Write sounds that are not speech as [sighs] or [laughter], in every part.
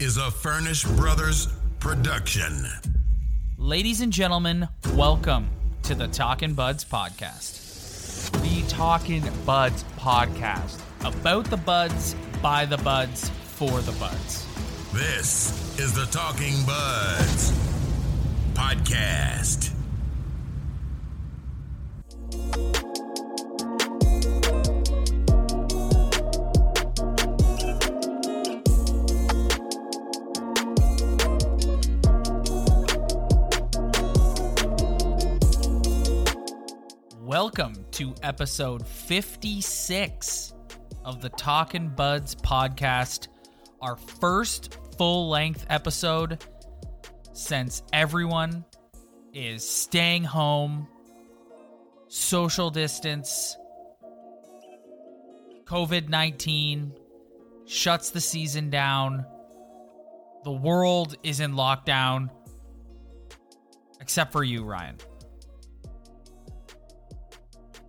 is a Furnish Brothers production. Ladies and gentlemen, welcome to the Talkin' Buds podcast. The Talking Buds podcast. About the buds, by the buds, for the buds. This is the Talking Buds podcast. To episode 56 of the Talkin' Buds podcast, our first full length episode since everyone is staying home, social distance, COVID 19 shuts the season down, the world is in lockdown, except for you, Ryan.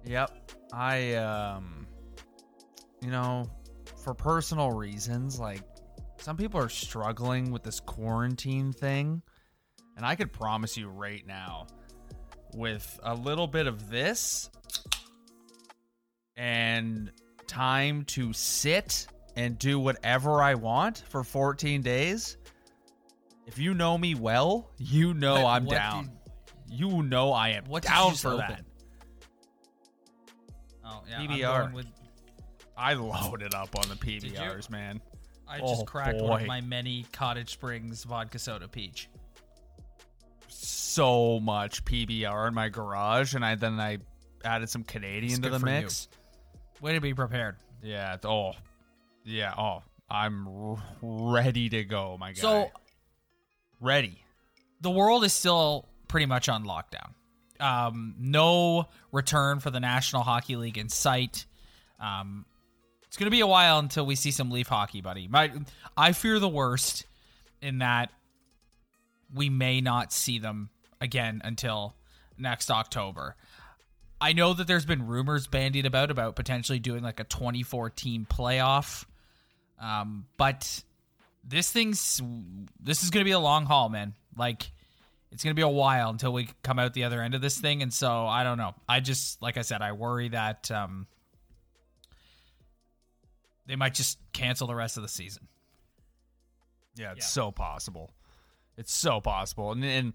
Yep. I um you know, for personal reasons, like some people are struggling with this quarantine thing. And I could promise you right now, with a little bit of this and time to sit and do whatever I want for 14 days, if you know me well, you know I'm down. you know I am down for that. Oh yeah, PBR. I'm with. I loaded up on the PBRs, man. I just Oh, cracked one of my many Cottage Springs vodka soda peach. So much PBR in my garage, and I then I added some Canadian It's to the for you. mix. Way to be prepared. Yeah. it's- Oh, yeah. Oh, I'm r- ready to go, my guy. So ready. the world is still pretty much on lockdown. Um, no return for the National Hockey League in sight. Um, it's going to be a while until we see some Leaf hockey, buddy. My, I fear the worst in that we may not see them again until next October. I know that there's been rumors bandied about about potentially doing like a 24 team playoff. Um, but this thing's this is going to be a long haul, man. Like it's going to be a while until we come out the other end of this thing and so I don't know. I just like I said I worry that um they might just cancel the rest of the season. Yeah, it's Yeah. so possible. It's so possible. And then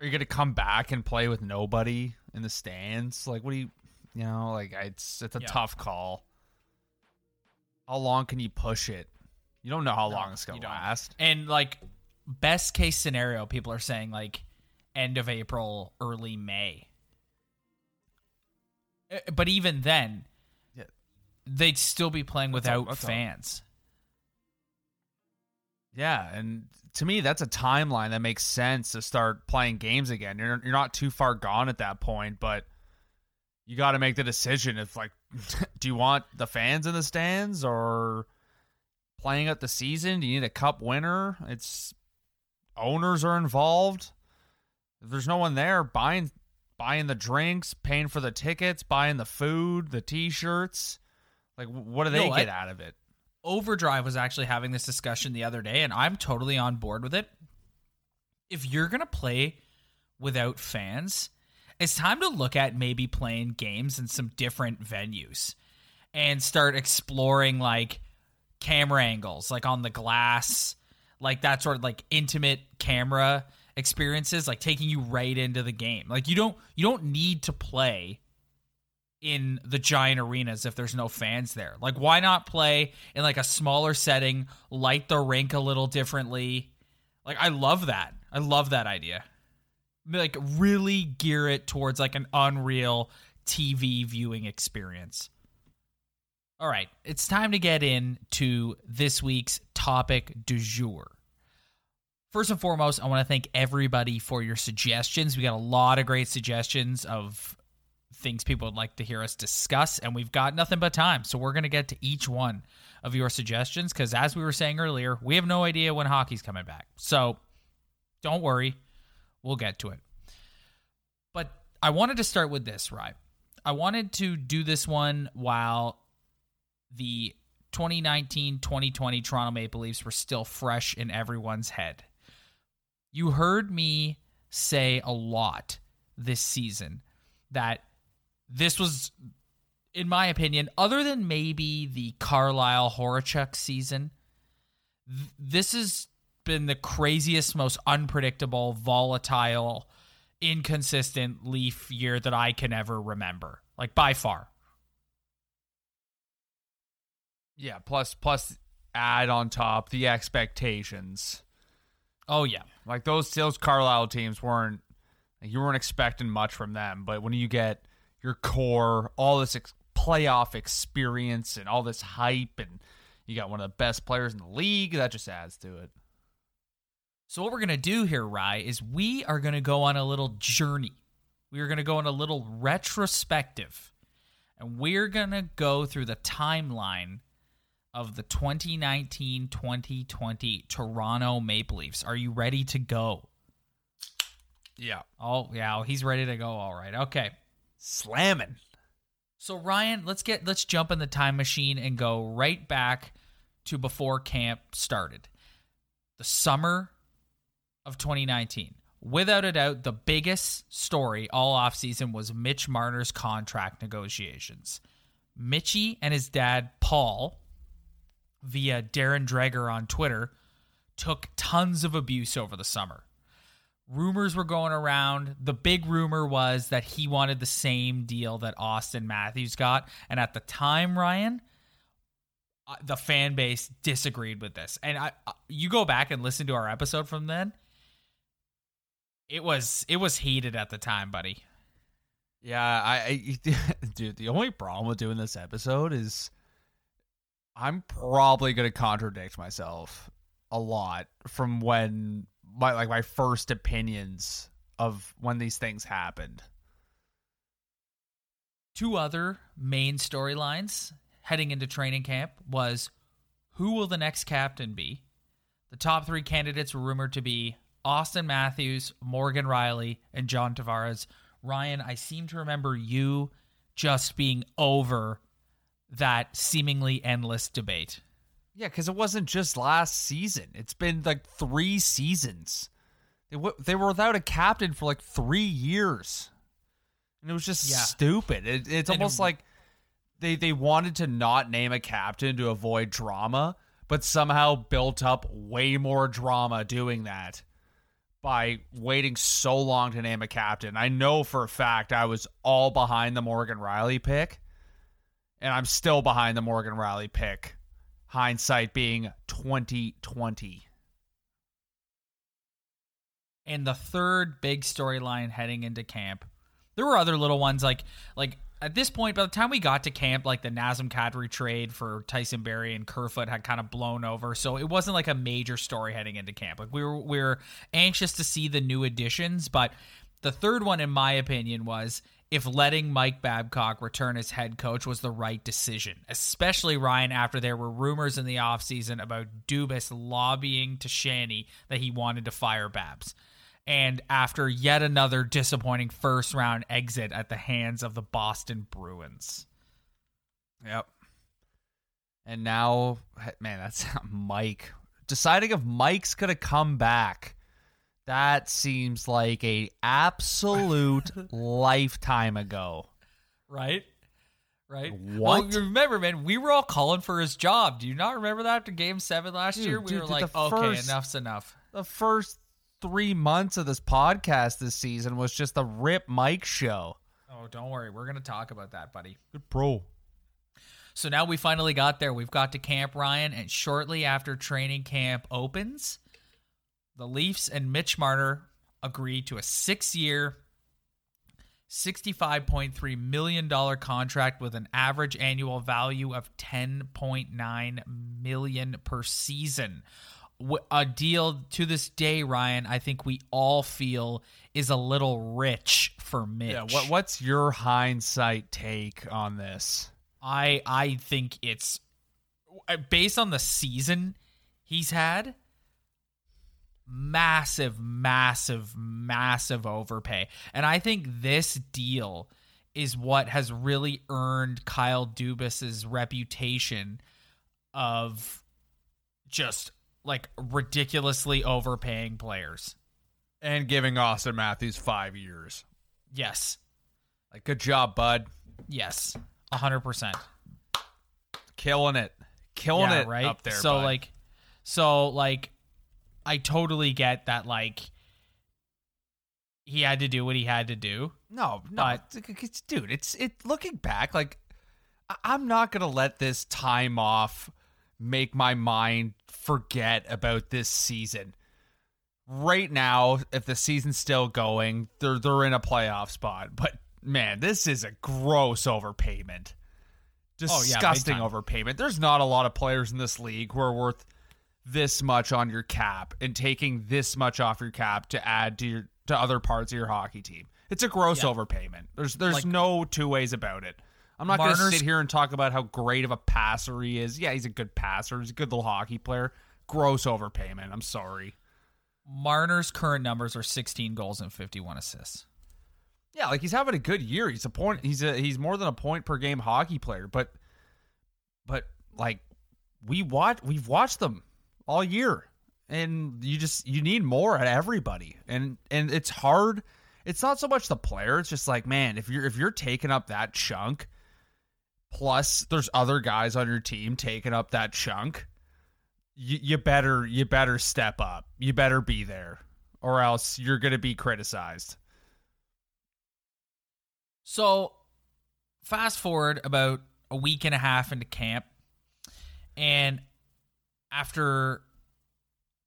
are you gonna come back and play with nobody in the stands? Like, what do you, you know, like it's it's a Yeah. tough call. How long can you push it? You don't know how No, long it's gonna last. And like best case scenario people are saying like end of April, early May. Uh, But even then, Yeah. they'd still be playing That's without fans. Yeah, and to me, that's a timeline that makes sense to start playing games again. You're you're not too far gone at that point, but you got to make the decision. If like, [laughs] do you want the fans in the stands or playing out the season? Do you need a cup winner? It's owners are involved. If there's no one there, buying buying the drinks, paying for the tickets, buying the food, the t-shirts. Like, what do they what? get out of it? Overdrive was actually having this discussion the other day, and I'm totally on board with it. If you're going to play without fans, it's time to look at maybe playing games in some different venues and start exploring like camera angles, like on the glass, like that sort of like intimate camera experiences, like taking you right into the game. Like you don't you don't need to play in the giant arenas if there's no fans there. Like why not play in like a smaller setting, light the rink a little differently? Like I love that. I love that idea. Like really gear it towards like an unreal TV viewing experience. All right, it's time to get into this week's topic du jour. First and foremost, I want to thank everybody for your suggestions. We got a lot of great suggestions of things people would like to hear us discuss, and we've got nothing but time. So we're going to get to each one of your suggestions because, as we were saying earlier, we have no idea when hockey's coming back. So don't worry, we'll get to it. But I wanted to start with this, right? I wanted to do this one while the 2019 2020 Toronto Maple Leafs were still fresh in everyone's head. You heard me say a lot this season that this was, in my opinion, other than maybe the Carlyle Horachek season, th- this has been the craziest, most unpredictable, volatile, inconsistent Leaf year that I can ever remember. Like by far. Yeah, plus plus add on top the expectations. Oh yeah. Like those those Carlyle teams weren't you weren't expecting much from them, but when you get your core, all this ex- playoff experience and all this hype and you got one of the best players in the league, that just adds to it. So what we're gonna do here, Rye, is we are gonna go on a little journey. We are gonna go on a little retrospective, and we're gonna go through the timeline of the 2019-2020 Toronto Maple Leafs. Are you ready to go? Yeah. Oh yeah, he's ready to go. All right, okay. Slamming. So Ryan, let's get let's jump in the time machine and go right back to before camp started. The summer of 2019. Without a doubt, the biggest story all offseason was Mitch Marner's contract negotiations. Mitchy and his dad, Paul, via Darren Dreger on Twitter, took tons of abuse over the summer. Rumors were going around. The big rumor was that he wanted the same deal that Auston Matthews got. And at the time, Ryan, uh, the fan base disagreed with this. And I, uh, you go back and listen to our episode from then. It was it was heated at the time, buddy. Yeah, I, I [laughs] dude, the only problem with doing this episode is I'm probably going to contradict myself a lot from when my like my first opinions of when these things happened. Two other main storylines heading into training camp was who will the next captain be? The top 3 candidates were rumored to be Auston Matthews, Morgan Rielly, and John Tavares. Ryan, I seem to remember you just being over that seemingly endless debate. Yeah, because it wasn't just last season. It's been like three seasons. They, w- they were without a captain for like three years. And it was just Yeah. stupid. It, it's And- almost like they, they wanted to not name a captain to avoid drama, but somehow built up way more drama doing that by waiting so long to name a captain. I know for a fact I was all behind the Morgan Rielly pick, and I'm still behind the Morgan Rielly pick. Hindsight being 2020. And the third big storyline heading into camp, there were other little ones like like at this point, by the time we got to camp, like the Nazem Kadri trade for Tyson Barrie and Kerfoot had kind of blown over, so it wasn't like a major story heading into camp. Like we were we were anxious to see the new additions, but the third one, in my opinion, was if letting Mike Babcock return as head coach was the right decision, especially Ryan after there were rumors in the offseason about Dubas lobbying to Shanny that he wanted to fire Babs. And after yet another disappointing first round exit at the hands of the Boston Bruins. Yep. And now, man, that's [laughs] Mike. Deciding if Mike's going to come back. That seems like a absolute [laughs] lifetime ago. Right? Right? What? Well, you remember, man, we were all calling for his job. Do you not remember that after game seven last Dude, year? We dude, were like, okay, first- enough's enough. The first three months of this podcast this season was just the Rip Mike show. Oh, don't worry. We're going to talk about that, buddy. Good pro. So now we finally got there. We've got to Camp Ryan, and shortly after training camp opens, the Leafs and Mitch Marner agree to a six year, $65.3 million contract with an average annual value of 10.9 million per season. A deal to this day, Ryan, I think we all feel is a little rich for Mitch. Yeah, what what's your hindsight take on this? I I think it's based on the season he's had massive massive massive overpay. And I think this deal is what has really earned Kyle Dubas's reputation of just like ridiculously overpaying players. And giving Auston Matthews five years. Yes. Like, good job, bud. Yes. A hundred percent. Killing it. Killing Yeah, it right? up there. So bud. like so like I totally get that like he had to do what he had to do. No, no, But- it's, dude, it's it. Looking back, like I'm not gonna let this time off make my mind forget about this season. Right now, if the season's still going, they're they're in a playoff spot. But man, this is a gross overpayment. Oh, yeah, Disgusting overpayment. There's not a lot of players in this league who are worth this much on your cap and taking this much off your cap to add to your to other parts of your hockey team. It's a gross Yeah. overpayment. There's there's Like- no two ways about it. I'm not going to sit here and talk about how great of a passer he is. Yeah, he's a good passer. He's a good little hockey player. Gross overpayment. I'm sorry. Marner's current numbers are 16 goals and 51 assists. Yeah, like he's having a good year. He's a point. He's a he's more than a point per game hockey player. But but like we watch we've watched them all year, and you just you need more at everybody, and and it's hard. It's not so much the player. It's just like man, if you're if you're taking up that chunk, plus there's other guys on your team taking up that chunk. You, you better you better step up. You better be there, or else you're gonna be criticized. So, fast forward about a week and a half into camp, and after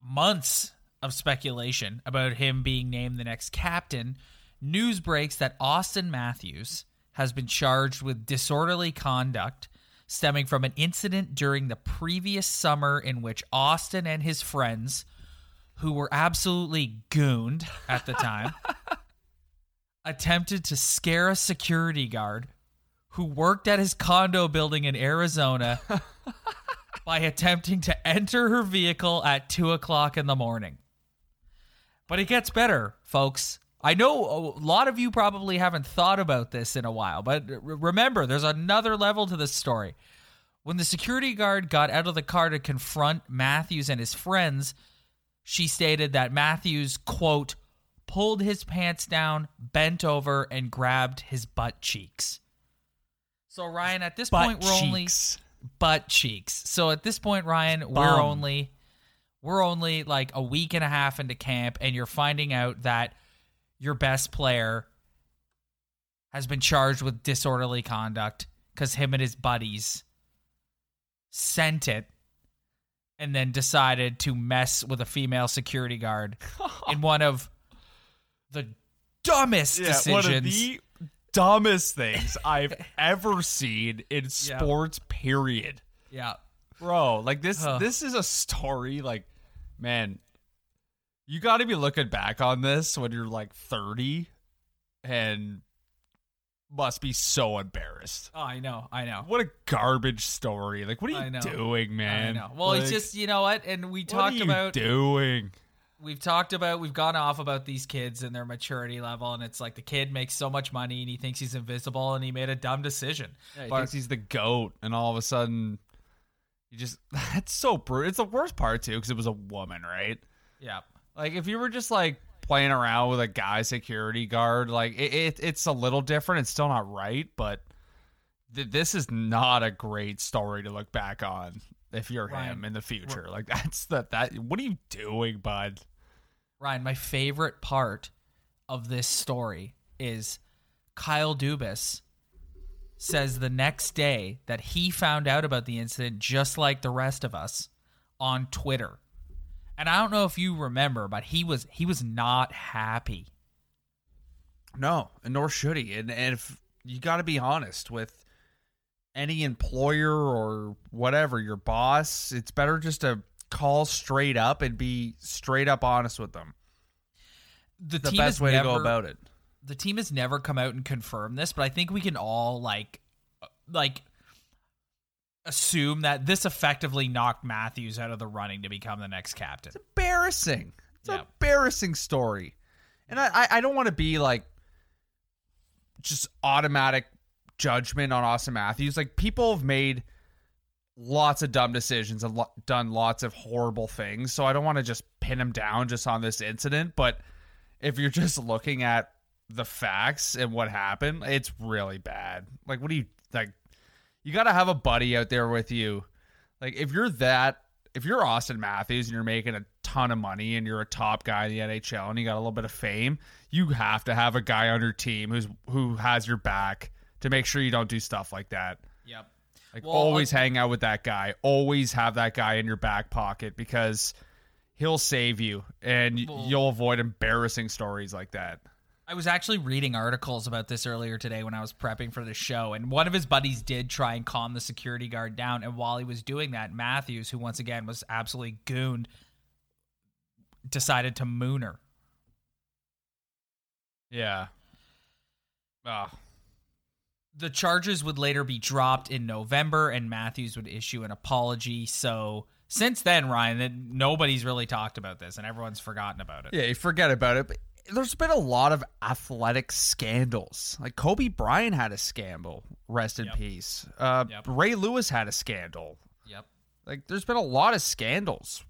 months of speculation about him being named the next captain, news breaks that Auston Matthews has been charged with disorderly conduct stemming from an incident during the previous summer in which Auston and his friends, who were absolutely gooned at the time, [laughs] attempted to scare a security guard who worked at his condo building in Arizona [laughs] by attempting to enter her vehicle at 2 o'clock in the morning. But it gets better, folks. I know a lot of you probably haven't thought about this in a while, but r- remember, there's another level to this story. When the security guard got out of the car to confront Matthews and his friends, she stated that Matthews, quote, pulled his pants down, bent over, and grabbed his butt cheeks. So, Ryan, at this point, we're only cheeks. Butt cheeks. So at this point, Ryan, we're only we're only like a week and a half into camp, and you're finding out that your best player has been charged with disorderly conduct because him and his buddies sent it and then decided to mess with a female security guard [laughs] in one of the dumbest decisions. One of the dumbest things I've [laughs] ever seen in sports. Period, yeah. bro. Like this, Ugh. this is a story. Like, man, you got to be looking back on this when you're like 30, and must be so embarrassed. Oh, I know. I know. What a garbage story! Like, what are you doing, man? I know. Well, it's just you know what, and we talked about doing. We've talked about we've gone off about these kids and their maturity level, and it's like the kid makes so much money and he thinks he's invisible and he made a dumb decision. Yeah, he But- thinks he's the goat, and all of a sudden, you just [laughs] that's so brutal. It's the worst part too because it was a woman, right? yeah, Like if you were just like playing around with a guy security guard, like it, it it's a little different. It's still not right, but th- this is not a great story to look back on if you're him in the future. Like [laughs] that's the that. What are you doing, bud? Ryan, my favorite part of this story is Kyle Dubas says the next day that he found out about the incident just like the rest of us on Twitter. And I don't know if you remember, but he was he was not happy. No, and nor should he. And, and if you got to be honest with any employer or whatever, your boss, it's better just to call straight up and be straight up honest with them. The, The team best way never, to go about it. the team has never come out and confirmed this, but I think we can all like uh, like assume that this effectively knocked Matthews out of the running to become the next captain. It's embarrassing. It's Yeah. an embarrassing story. And I, I, I don't want to be like just automatic judgment on Auston Matthews. Like people have made lots of dumb decisions and lo- done lots of horrible things. So I don't want to just pin him down just on this incident. But if you're just looking at the facts and what happened, it's really bad. Like, what do you like? You got to have a buddy out there with you. Like, if you're that, if you're Auston Matthews and you're making a ton of money and you're a top guy in the NHL and you got a little bit of fame, you have to have a guy on your team who's who has your back to make sure you don't do stuff like that. Yep. Like Well, always hang out with that guy. Always have that guy in your back pocket because he'll save you and Well- you'll avoid embarrassing stories like that. I was actually reading articles about this earlier today when I was prepping for the show, and one of his buddies did try and calm the security guard down. And while he was doing that, Matthews, who once again was absolutely gooned, decided to moon her. Yeah. Oh, The charges would later be dropped in November, and Matthews would issue an apology. So since then, Ryan, that nobody's really talked about this, and everyone's forgotten about it. yeah, you forget about it. But there's been a lot of athletic scandals. Like Kobe Bryant had a scandal. Rest in Yep. peace. Uh, Yep. Ray Lewis had a scandal. Yep. Like there's been a lot of scandals.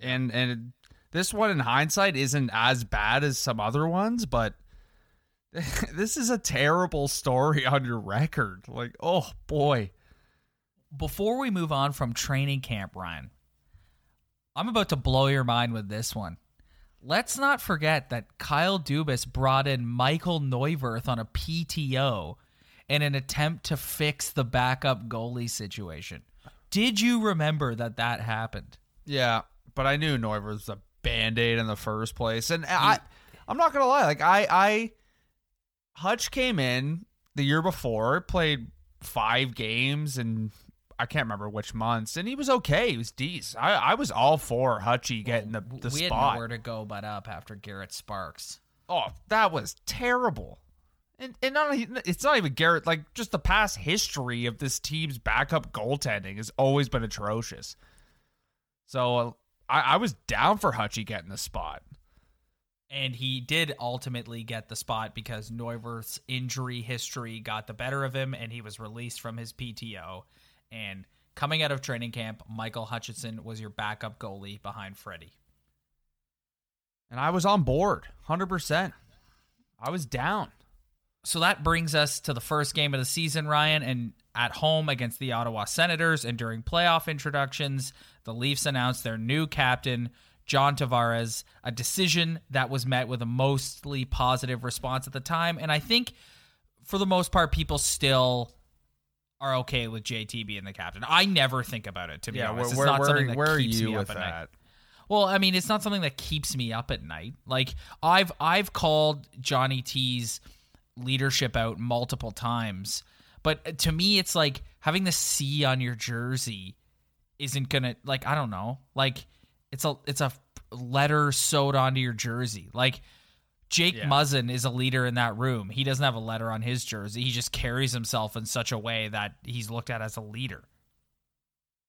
And and this one in hindsight isn't as bad as some other ones, but [laughs] this is a terrible story on your record. Like, oh boy. before we move on from training camp, Ryan, I'm about to blow your mind with this one. Let's not forget that Kyle Dubas brought in Michael Neuvirth on a PTO in an attempt to fix the backup goalie situation. Did you remember that that happened? Yeah, but I knew Neuvirth was a band-aid in the first place. And I I'm not gonna lie, like I I Hutch came in the year before, played five games and I can't remember which months, and he was okay. He was decent. I, I was all for Hutchie getting the, the we had spot. nowhere to go but up after Garrett Sparks. Oh, that was terrible. And and not it's not even Garrett. Like just the past history of this team's backup goaltending has always been atrocious. So uh, I, I was down for Hutchie getting the spot. And he did ultimately get the spot because Neuvirth's injury history got the better of him and he was released from his PTO. And coming out of training camp, Michael Hutchinson was your backup goalie behind Freddie. And I was on board, hundred percent. I was down. So that brings us to the first game of the season, Ryan, and at home against the Ottawa Senators. And during playoff introductions, the Leafs announced their new captain, John Tavares, a decision that was met with a mostly positive response at the time. And I think for the most part, people still are okay with JT being the captain. I never think about it, to be Yeah, honest. where, It's not where, something that where are keeps you me up at night. Well, I mean, it's not something that keeps me up at night. Like I've I've called Johnny T's leadership out multiple times, but to me, it's like having the C on your jersey isn't gonna like I don't know like it's a it's a letter sewed onto your jersey. Like Jake Yeah. Muzzin is a leader in that room. He doesn't have a letter on his jersey. He just carries himself in such a way that he's looked at as a leader.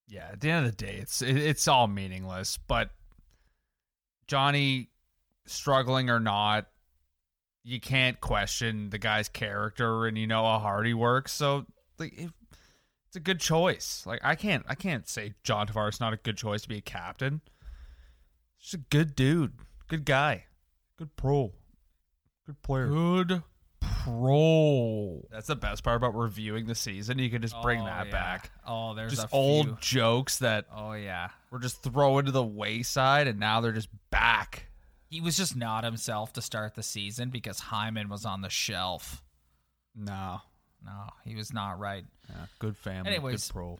Yeah, at the end of the day, it's it, it's all meaningless. But Johnny, struggling or not, you can't question the guy's character, and you know how hard he works. So, like, it, it's a good choice. Like, I can't I can't say John Tavares not a good choice to be a captain. Just a good dude, good guy, good pro, good player. Good pro. That's the best part about reviewing the season. You can just bring Oh, that yeah. back. Oh, there's Just a old few. jokes that Oh yeah. we're just thrown to the wayside, and now they're just back. He was just not himself to start the season because Hyman was on the shelf. No, No, he was not right. yeah, good family, Anyways. good pro.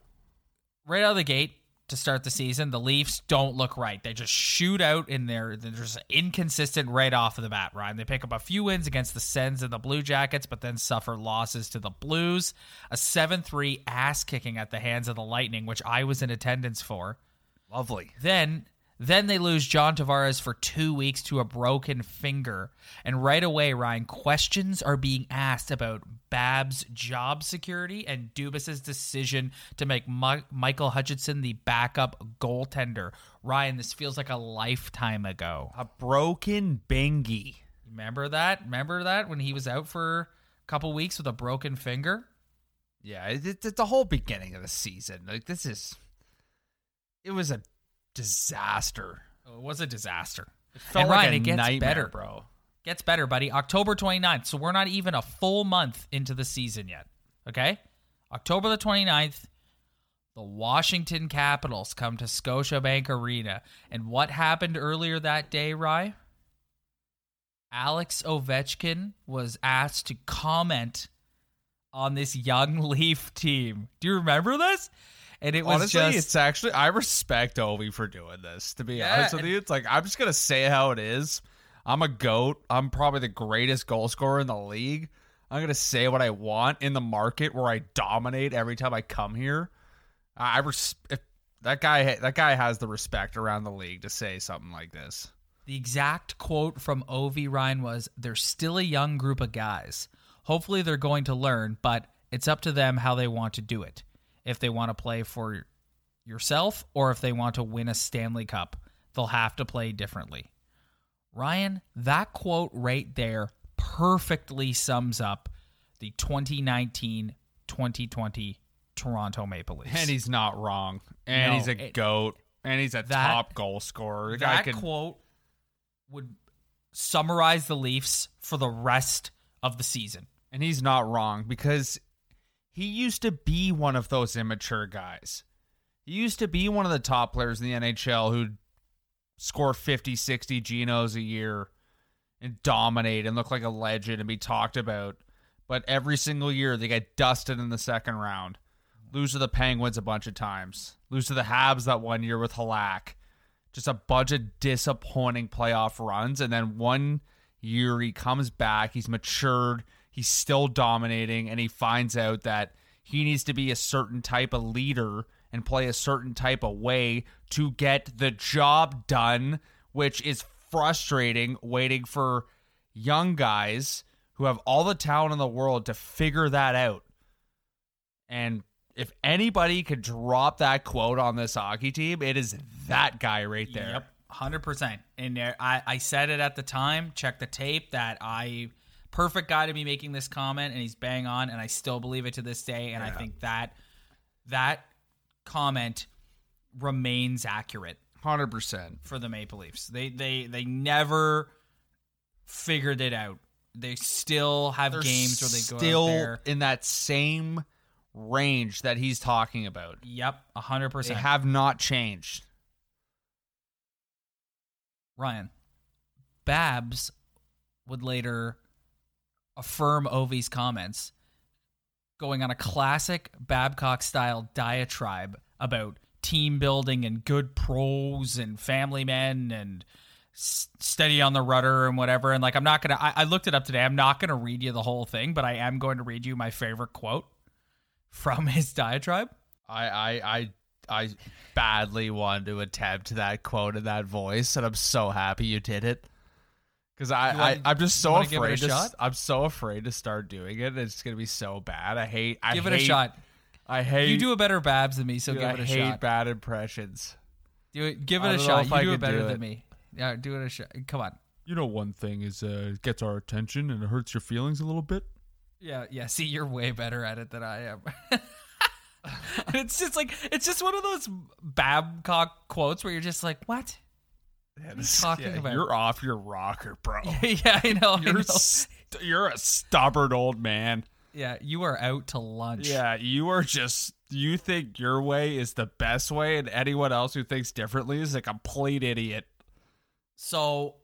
Right out of the gate to start the season, the Leafs don't look right. They just shoot out in there. They're just inconsistent right off of the bat, Ryan. They pick up a few wins against the Sens and the Blue Jackets, but then suffer losses to the Blues. A 7 3 ass kicking at the hands of the Lightning, which I was in attendance for. Lovely. Then then they lose John Tavares for two weeks to a broken finger. And right away, Ryan, questions are being asked about Bab's job security and Dubas's decision to make Mi- Michael Hutchinson the backup goaltender. Ryan, this feels like a lifetime ago. A broken bingy. Remember that? Remember that when he was out for a couple weeks with a broken finger? Yeah, it, it, it's the whole beginning of the season. Like this is, it was a disaster. Oh, it was a disaster. It felt And like Ryan, a it gets nightmare, better. bro. Gets better, buddy. October 29th. So we're not even a full month into the season yet. Okay? October the 29th, the Washington Capitals come to Scotiabank Arena. And what happened earlier that day, Rye? Alex Ovechkin was asked to comment on this young [laughs] Leaf team. Do you remember this? And it was Honestly, just it's actually I respect Ovi for doing this. To be Yeah, honest with you, it's like I'm just gonna say how it is. I'm a goat. I'm probably the greatest goal scorer in the league. I'm gonna say what I want in the market where I dominate every time I come here. I I res- that guy that guy has the respect around the league to say something like this. The exact quote from Ovi Ryan was They're still a young group of guys. Hopefully, they're going to learn, but it's up to them how they want to do it. If they want to play for yourself or if they want to win a Stanley Cup, they'll have to play differently. Ryan, that quote right there perfectly sums up the 2019 2020 Toronto Maple Leafs. And he's not wrong. And No, he's a it- goat. And he's a that- top goal scorer. The that could quote would summarize the Leafs for the rest of the season. And he's not wrong because he used to be one of those immature guys. He used to be one of the top players in the NHL who'd score 50, 60 Genos a year and dominate and look like a legend and be talked about. But every single year they get dusted in the second round. Lose to the Penguins a bunch of times. Lose to the Habs that one year with Halak. Just a bunch of disappointing playoff runs. And then one year he comes back, he's matured, he's still dominating, and he finds out that he needs to be a certain type of leader and play a certain type of way to get the job done, which is frustrating waiting for young guys who have all the talent in the world to figure that out. And if anybody could drop that quote on this hockey team, it is that guy right there. Yep, hundred percent. And there, I, I said it at the time. Check the tape. That I perfect guy to be making this comment, and he's bang on. And I still believe it to this day. And I think that that comment remains accurate 100%. for the Maple Leafs. They they they never figured it out. They still have They're games where they go still in that same range that he's talking about. Yep, hundred They percent. have not changed. Ryan, Babs would later affirm Ovi's comments, going on a classic Babcock style diatribe about team building and good pros and family men and s- steady on the rudder and whatever. And like, I'm not going to, I looked it up today. I'm not going to read you the whole thing, but I am going to read you my favorite quote from his diatribe. I I I I badly wanted to attempt that quote in that voice, and I'm so happy you did it. Because I, You wanna- I I'm just so wanna give it a afraid to? I'm so afraid to start doing it. It's gonna be so bad. I hate. I Give it a shot. I hate. You do a better Babs than me, so dude, give I it a hate shot. bad impressions. Do it. Give it a shot. You I do it better do than it. me. Yeah, do it a shot. Come on. You know, one thing is uh, it gets our attention and it hurts your feelings a little bit. Yeah, yeah. See, you're way better at it than I am. [laughs] it's just like it's just one of those Babcock quotes where you're just like, "What?" Yeah, you talking about? You're off your rocker, bro. [laughs] yeah, I know. You're know. st- you're a stubborn old man. Yeah, you are out to lunch. Yeah, you are just you think your way is the best way, and anyone else who thinks differently is a complete idiot. So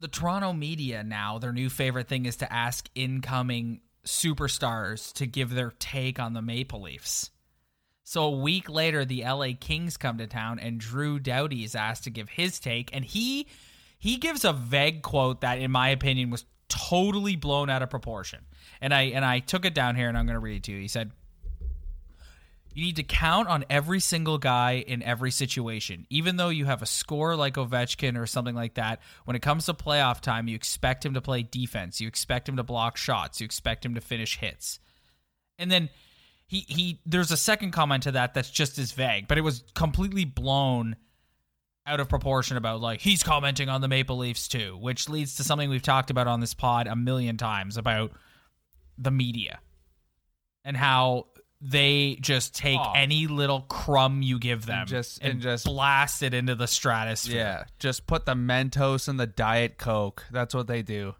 the Toronto media now, their new favorite thing is to ask incoming superstars to give their take on the Maple Leafs. So a week later, the LA Kings come to town, and Drew Doughty is asked to give his take, and he he gives a vague quote that, in my opinion, was totally blown out of proportion. And I and I took it down here, and I'm going to read it to you. He said. You need to count on every single guy in every situation. Even though you have a score like Ovechkin or something like that, when it comes to playoff time, you expect him to play defense. You expect him to block shots. You expect him to finish hits. And then he he there's a second comment to that that's just as vague, but it was completely blown out of proportion about like he's commenting on the Maple Leafs too, which leads to something we've talked about on this pod a million times about the media and how they just take Oh. any little crumb you give them just- and, and just- blast it into the stratosphere. Yeah, just put the Mentos in the Diet Coke. That's what they do.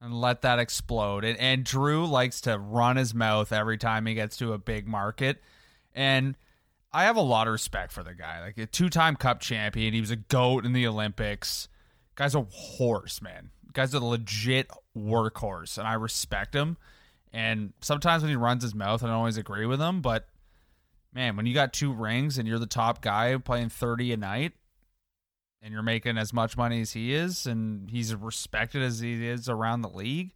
And let that explode. And, and Drew likes to run his mouth every time he gets to a big market. And I have a lot of respect for the guy. Like a two time cup champion. He was a GOAT in the Olympics. Guy's a horse, man. Guy's a legit workhorse. And I respect him. And sometimes when he runs his mouth, I don't always agree with him. But man, when you got two rings and you're the top guy playing 30 a night, and you're making as much money as he is, and he's respected as he is around the league,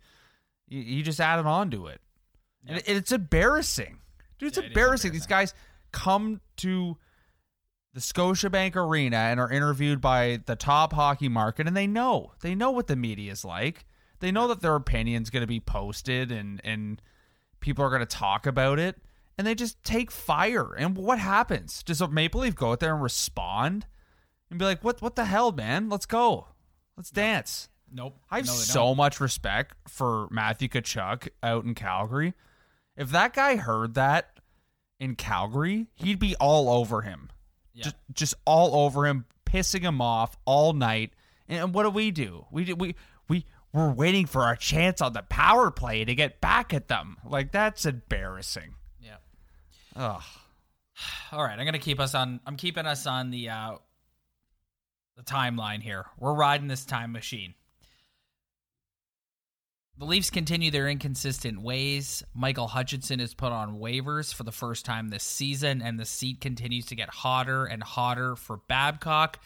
you, you just added on to it. And it, it's embarrassing. Dude, it's Yeah, it is embarrassing. These guys come to the Scotiabank Arena and are interviewed by the top hockey market, and they know. They know what the media is like. They know that their opinion's going to be posted and, and people are going to talk about it, and they just take fire. And what happens? Does a Maple Leaf go out there and respond? And be like, "What? What the hell, man? Let's go, let's dance." Nope. I have No, they so don't. much respect for Matthew Tkachuk out in Calgary. If that guy heard that in Calgary, he'd be all over him, Yeah. just just all over him, pissing him off all night. And what do we do? We do- we we we're waiting for our chance on the power play to get back at them. Like that's embarrassing. Yeah. Ugh. [sighs] All right, I'm gonna keep us on. I'm keeping us on the uh, the timeline here. We're riding this time machine. The Leafs continue their inconsistent ways. Michael Hutchinson is put on waivers for the first time this season, and the seat continues to get hotter and hotter for Babcock.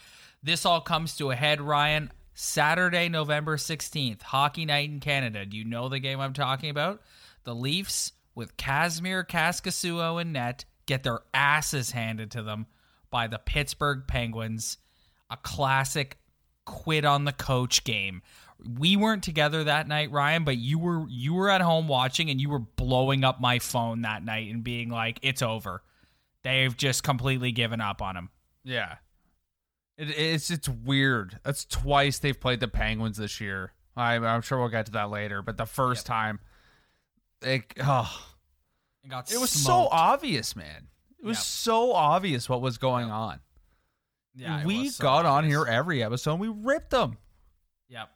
This all comes to a head, Ryan. Saturday, November 16th, Hockey Night in Canada. Do you know the game I'm talking about? The Leafs, with Kasimir Kaskisuo in net, get their asses handed to them by the Pittsburgh Penguins. A classic quit on the coach game. We weren't together that night, Ryan, but you were you were at home watching and you were blowing up my phone that night and being like, "It's over. They've just completely given up on him." Yeah. It, it's it's weird. That's twice they've played the Penguins this year. I, I'm sure we'll get to that later, but the first time, oh. it, oh, got it was so obvious, man. It was Yep. so obvious what was going on. Yeah, we so got on here every episode. We ripped them. Yep.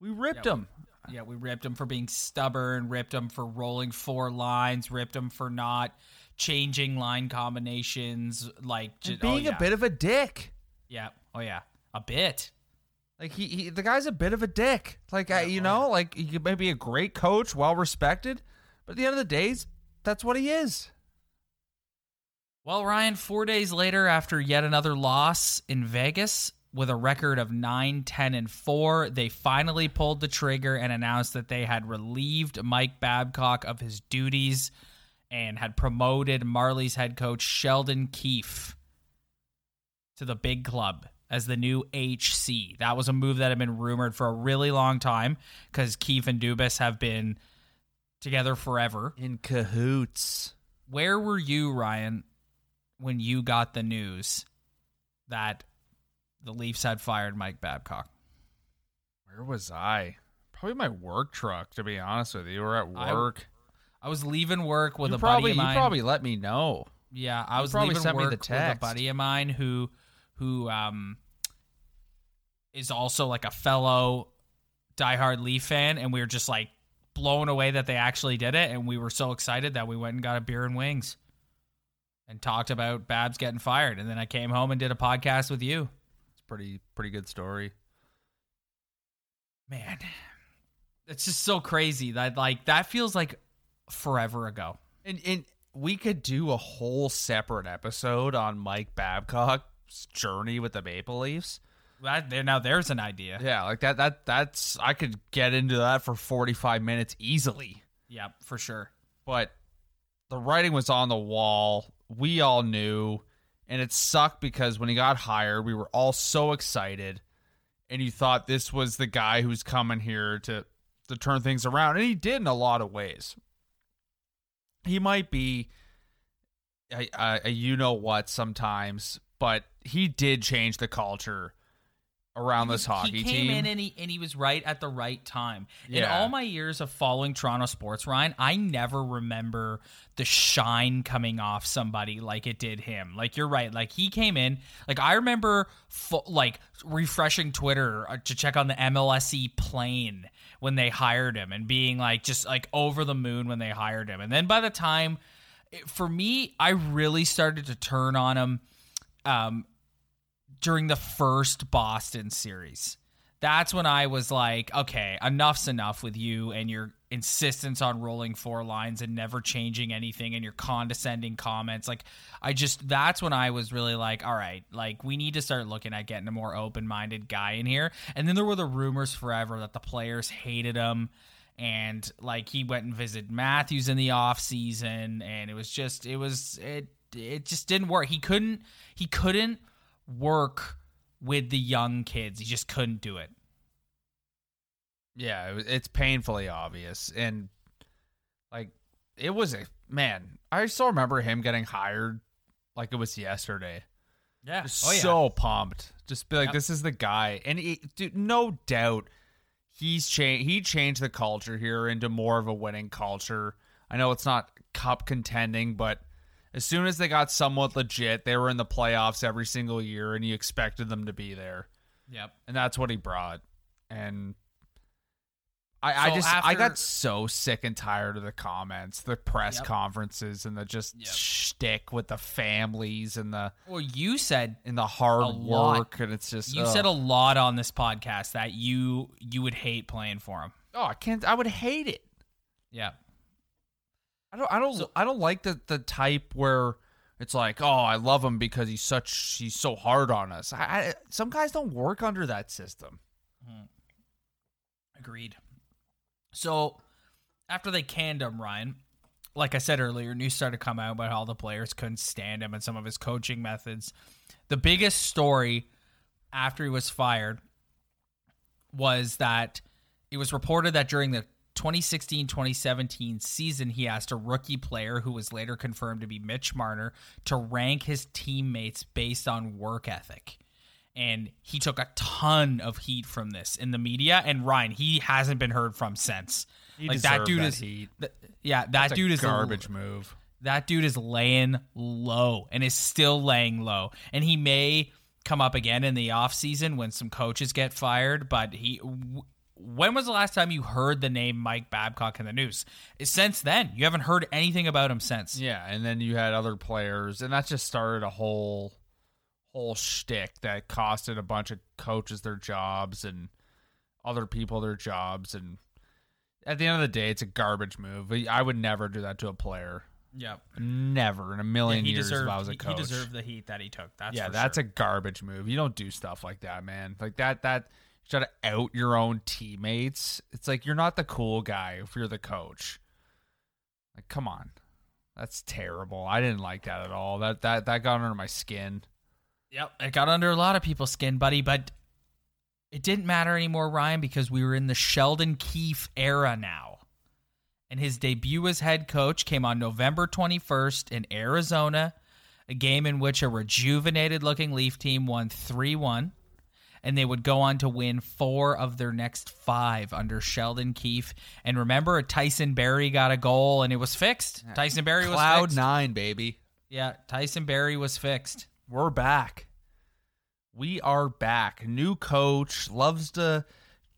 We ripped Yeah, them. Yeah, we ripped them for being stubborn, ripped them for rolling four lines, ripped them for not changing line combinations, like And oh, being oh, yeah. a bit of a dick. Yeah. Oh yeah, a bit. Like he, he the guy's a bit of a dick. Like I, you oh, know, like he may be a great coach, well respected, but at the end of the days, that's what he is. Well, Ryan, four days later, after yet another loss in Vegas with a record of 9, 10, and 4, they finally pulled the trigger and announced that they had relieved Mike Babcock of his duties and had promoted Marlies head coach Sheldon Keefe to the big club as the new HC. That was a move that had been rumored for a really long time because Keefe and Dubas have been together forever. In cahoots. Where were you, Ryan, when you got the news that the Leafs had fired Mike Babcock? Where was I? Probably my work truck, to be honest with you. You were at work. I was leaving work with you a probably, buddy of mine. You probably let me know. yeah, I was probably leaving sent me work the with a buddy of mine who who um is also like a fellow diehard Leaf fan, and we were just like blown away that they actually did it, and we were so excited that we went and got a beer and wings and talked about Babs getting fired, and then I came home and did a podcast with you. It's pretty pretty good story. man it's just so crazy that like that feels like forever ago And and we could do a whole separate episode on Mike Babcock's journey with the Maple Leafs. that there now there's an idea Yeah, like that that that's I could get into that for 45 minutes easily. yeah for sure But the writing was on the wall. We all knew. And it sucked because when he got hired, we were all so excited. And you thought this was the guy who's coming here to to turn things around. And he did in a lot of ways. He might be a, a, a you know what sometimes, but he did change the culture around this hockey he came team. in and he and he was right at the right time. In all my years of following Toronto sports, Ryan, I never remember the shine coming off somebody like it did him. Like you're right. Like he came in. Like I remember, fo- like refreshing Twitter uh, to check on the MLSE E plane when they hired him and being like just like over the moon when they hired him. And then by the time, for me, I really started to turn on him. Um, during the first Boston series. That's when I was like, okay, enough's enough with you and your insistence on rolling four lines and never changing anything and your condescending comments. Like, I just, that's when I was really like, all right, like, we need to start looking at getting a more open minded guy in here. And then there were the rumors forever that the players hated him. And like he went and visited Matthews in the off season, and it was just it was it it just didn't work. He couldn't he couldn't work with the young kids. He just couldn't do it. Yeah, it's painfully obvious, and like it was a man. I still remember him getting hired like it was yesterday. Yeah. Just Oh, so pumped. Just be like, Yep. this is the guy, and he, dude, no doubt, he's changed. He changed the culture here into more of a winning culture. I know it's not cup contending, but as soon as they got somewhat legit, they were in the playoffs every single year, and you expected them to be there, Yep. and that's what he brought. And I, I So just I got so sick and tired of the comments, the press Yep. conferences, and the just Yep. shtick with the families and the Well, you said in the hard work, and it's just you ugh. said a lot on this podcast that you you would hate playing for him. oh, I can't. I would hate it. Yeah. I don't. I don't. So- I don't like the the type where it's like, oh, I love him because he's such. He's so hard on us. I, I some guys don't work under that system. Hmm. Agreed. So after they canned him, Ryan, like I said earlier, news started to come out about how the players couldn't stand him and some of his coaching methods. The biggest story after he was fired was that it was reported that during the 2016-2017 season he asked a rookie player who was later confirmed to be Mitch Marner to rank his teammates based on work ethic and he took a ton of heat from this in the media. And Ryan, he hasn't been heard from since. He like that dude that is heat. th- yeah, that That's dude is garbage move. that dude is laying low and is still laying low. And he may come up again in the offseason when some coaches get fired, but he when was the last time you heard the name Mike Babcock in the news? Since then, you haven't heard anything about him since. Yeah, and then you had other players, and that just started a whole whole shtick that costed a bunch of coaches their jobs and other people their jobs. And at the end of the day, it's a garbage move. I would never do that to a player. Yeah. Never in a million he years deserved if I was a coach. he deserved the heat that he took. That's yeah, that's sure. a garbage move. You don't do stuff like that, man. Like that that try to out your own teammates. It's like you're not the cool guy if you're the coach. Like, come on. That's terrible. I didn't like that at all. That that that got under my skin. Yep, it got under a lot of people's skin, buddy, but it didn't matter anymore, Ryan, because we were in the Sheldon Keefe era now. And his debut as head coach came on November 21st in Arizona, a game in which a rejuvenated looking Leaf team won 3 1. And they would go on to win four of their next five under Sheldon Keefe. And remember, Tyson Barrie got a goal and it was fixed. Tyson Barrie was Cloud fixed. nine, baby. Yeah, Tyson Barrie was fixed. We're back. We are back. New coach loves to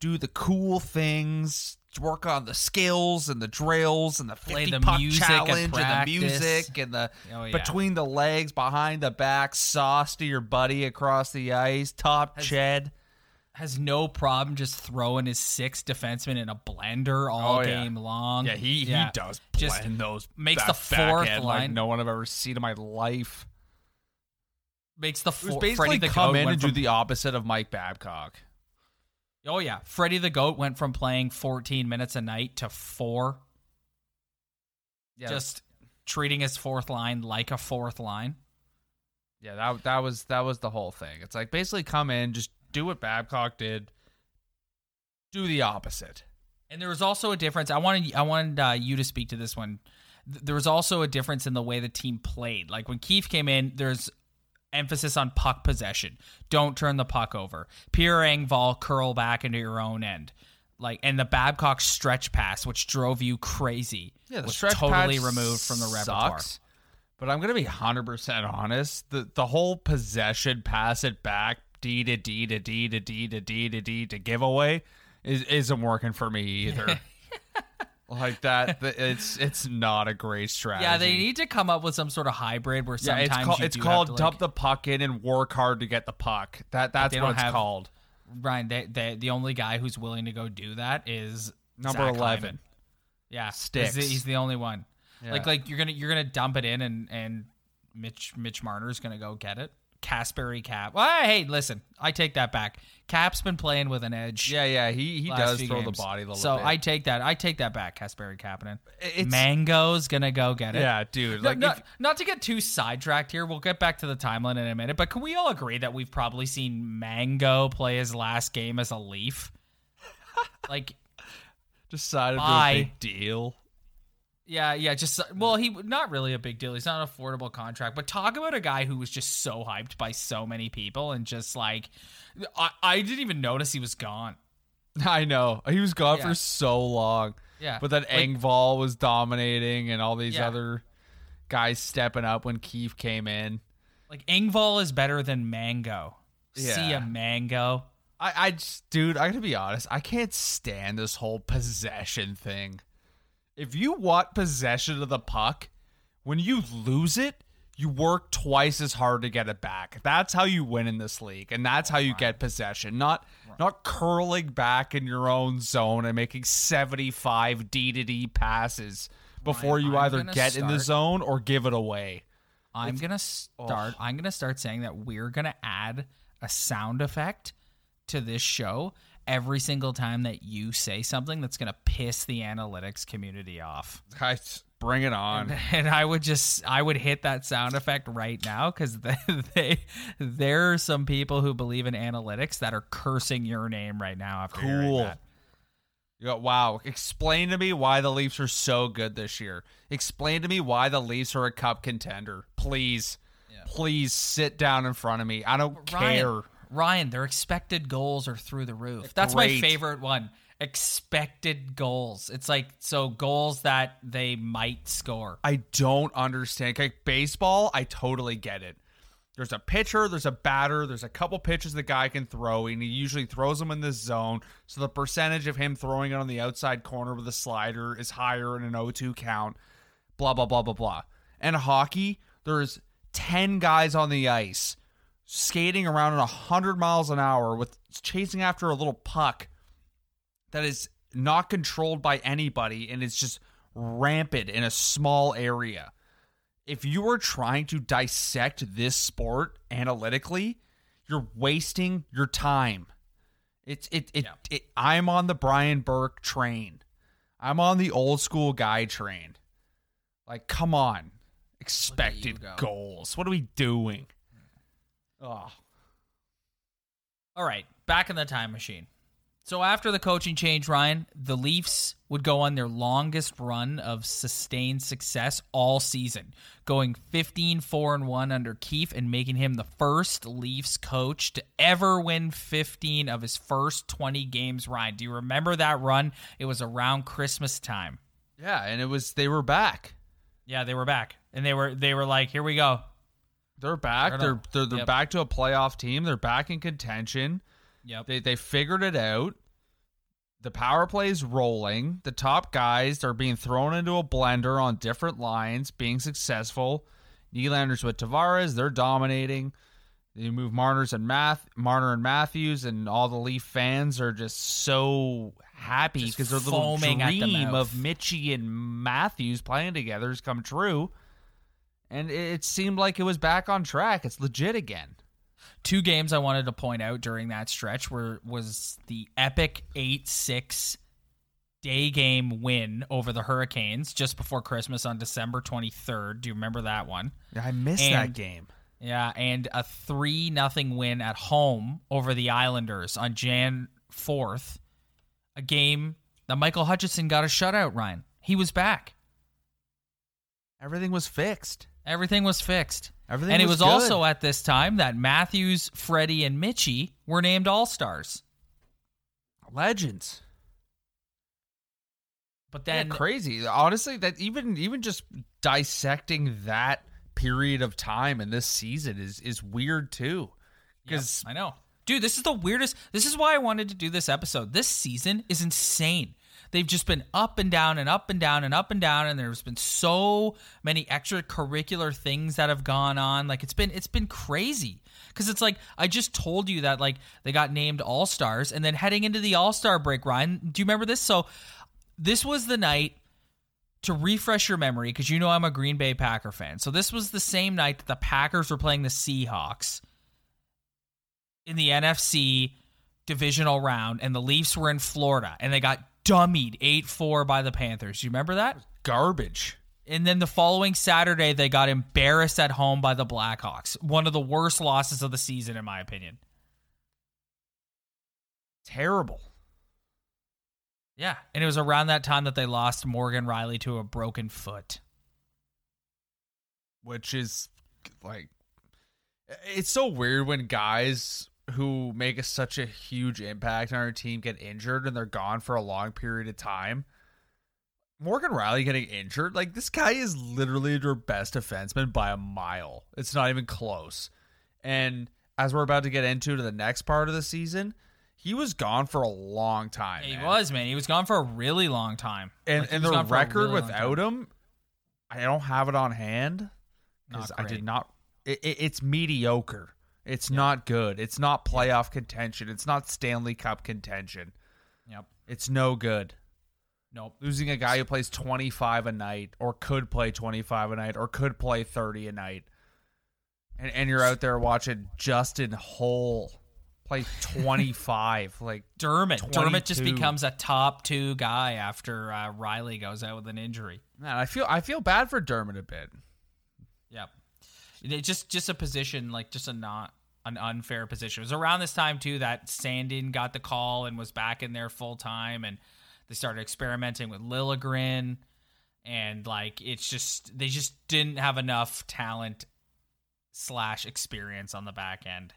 do the cool things, work on the skills and the drills and the 50 the puck music challenge and the music and the Oh, yeah. between the legs, behind the back, sauce to your buddy across the ice, top Has- ched. has no problem just throwing his six defensemen in a blender all Oh, yeah. game long. Yeah, he Yeah. he does Just those makes the fourth backhand like line- no one I've ever seen in my life. makes the It was four, basically Freddie the come in and do the opposite of Mike Babcock. Oh yeah, Freddie the goat went from playing 14 minutes a night to four. Yeah, Just treating his fourth line like a fourth line. Yeah, that that was that was the whole thing. It's like basically come in, just do what Babcock did, do the opposite. And there was also a difference. I wanted I wanted uh, you to speak to this one. There was also a difference in the way the team played. Like when Keefe came in, there's emphasis on puck possession. Don't turn the puck over. Pierre Engvall curl back into your own end. Like and the Babcock stretch pass, which drove you crazy, Yeah, the was stretch totally removed from the repertoire. sucks, But I'm gonna be hundred percent honest. The the whole possession, pass it back, D to D to D to D to D to D to giveaway is isn't working for me either. [laughs] like that, th- it's it's not a great strategy. Yeah, they need to come up with some sort of hybrid where Yeah, sometimes it's called you it's called to, dump like, the puck in and work hard to get the puck. That that's what it's have- called. Ryan. They, they, the only guy who's willing to go do that is Number Zach eleven. Hyman. Yeah, Sticks. He's the, he's the only one. Yeah. Like like you're gonna you're gonna dump it in and and Mitch Mitch Marner's gonna go get it. Kasperi Cap. Well, hey, listen, I take that back. Cap's been playing with an edge. Yeah, yeah, he he does throw games. the body a little so bit. I take that. I take that back. Kasperi Kapanen. It's- Mango's gonna go get it. yeah, dude. No- Like not, if- not to get too sidetracked here, we'll get back to the timeline in a minute, but can we all agree that we've probably seen Mango play his last game as a Leaf? [laughs] like, decided to big deal. Yeah, yeah, just uh, well, he not really a big deal. He's not an affordable contract, but talk about a guy who was just so hyped by so many people and just like, I, I didn't even notice he was gone. [laughs] I know he was gone Yeah. for so long. Yeah, But then Like, Engvall was dominating, and all these Yeah. other guys stepping up when Keefe came in. like Engvall is better than Mango. Yeah. See a Mango. I, I just, dude, I gotta be honest. I can't stand this whole possession thing. If you want possession of the puck, when you lose it, you work twice as hard to get it back. That's how you win in this league, and that's how you get possession. Not not curling back in your own zone and making seventy five D to D passes before you I'm either get in the zone or give it away. I'm gonna start. I'm gonna start saying that we're gonna add a sound effect to this show every single time that you say something that's gonna piss the analytics community off. I bring it on. And I would just, I would hit that sound effect right now because they, [laughs] they, there are some people who believe in analytics that are cursing your name right now after Cool. go, wow. Explain to me why the Leafs are so good this year. Explain to me why the Leafs are a cup contender. Please. Please sit down in front of me. I don't care. Ryan, their expected goals are through the roof. That's my favorite one. Expected goals. It's like so goals that they might score. I don't understand. Like baseball, I totally get it. There's a pitcher, there's a batter, there's a couple pitches the guy can throw, and he usually throws them in this zone. So the percentage of him throwing it on the outside corner with a slider is higher in an 0-2 count. Blah blah blah blah blah. And hockey, there's ten guys on the ice skating around at hundred miles an hour with chasing after a little puck that is not controlled by anybody and it's just rampant in a small area. If you are trying to dissect this sport analytically, you're wasting your time. It's it it, Yeah. it I'm on the Brian Burke train. I'm on the old school guy train. Like, come on. Expected go. goals. What are we doing? Oh. All right, back in the time machine. So after the coaching change, Ryan, the Leafs would go on their longest run of sustained success all season, going 15 4 and 1 under Keefe and making him the first Leafs coach to ever win 15 of his first 20 games, Ryan. Do you remember that run? It was around Christmas time. Yeah, and it was they were back. Yeah, they were back. And they were they were like, "Here we go." They're back. They're They're they're, Yep. back to a playoff team. They're back in contention. Yep. They they figured it out. The power play is rolling. The top guys are being thrown into a blender on different lines, being successful. Nylanders with Tavares, they're dominating. You move Marner's and Math Marner and Matthews, and all the Leaf fans are just so happy because their little at the dream of Mitchie and Matthews playing together has come true. And it seemed like it was back on track. It's legit again. two games I wanted to point out during that stretch were was the epic eight six day game win over the Hurricanes just before Christmas on December twenty third. Do you remember that one? I missed And- that game. Yeah, and a three nothing win at home over the Islanders on Jan fourth. A game that Michael Hutchinson got a shutout. Ryan, he was back. Everything was fixed. Everything was fixed. Everything and was it was good. also at this time that Matthews, Freddie, and Mitchie were named All Stars. legends. But Yeah, then crazy. Honestly, that even even just dissecting that period of time in this season is is weird too. Because Yep, I know. Dude, this is the weirdest. This is why I wanted to do this episode. This season is insane. They've just been up and down and up and down and up and down and there's been so many extracurricular things that have gone on. Like it's been it's been crazy. Cuz it's like I just told you that like they got named All-Stars and then heading into the All-Star break, Ryan, do you remember this? So this was the night to refresh your memory because you know I'm a Green Bay Packer fan. So this was the same night that the Packers were playing the Seahawks in the NFC divisional round, and the Leafs were in Florida, and they got dummied 8 4 by the Panthers. You remember that? garbage. And then the following Saturday, they got embarrassed at home by the Blackhawks. One of the worst losses of the season, in my opinion. Terrible. Yeah. And it was around that time that they lost Morgan Rielly to a broken foot. Which is like it's so weird when guys who make a, such a huge impact on our team get injured and they're gone for a long period of time. Morgan Rielly getting injured, like this guy is literally their best defenseman by a mile. It's not even close. And as we're about to get into to the next part of the season, he was gone for a long time. He was, man. He was gone for a really long time. and Like, and the gone for a record really without him, I don't have it on hand because I did not. It, it- it's mediocre. It's not good. It's not playoff contention. It's not Stanley Cup contention. Yep. It's no good. Nope. Losing a guy who plays 25 a night or could play 25 a night or could play 30 a night. And and you're out there watching Justin Holl play [laughs] 25 like Dermott. Dermott just becomes a top two guy after uh, Rielly goes out with an injury. man, I feel I feel bad for Dermott a bit. Yep. It just just a position like just a not an unfair position. It was around this time too that Sandin got the call and was back in there full time, and they started experimenting with Liljegren, and like it's just they just didn't have enough talent slash experience on the back end.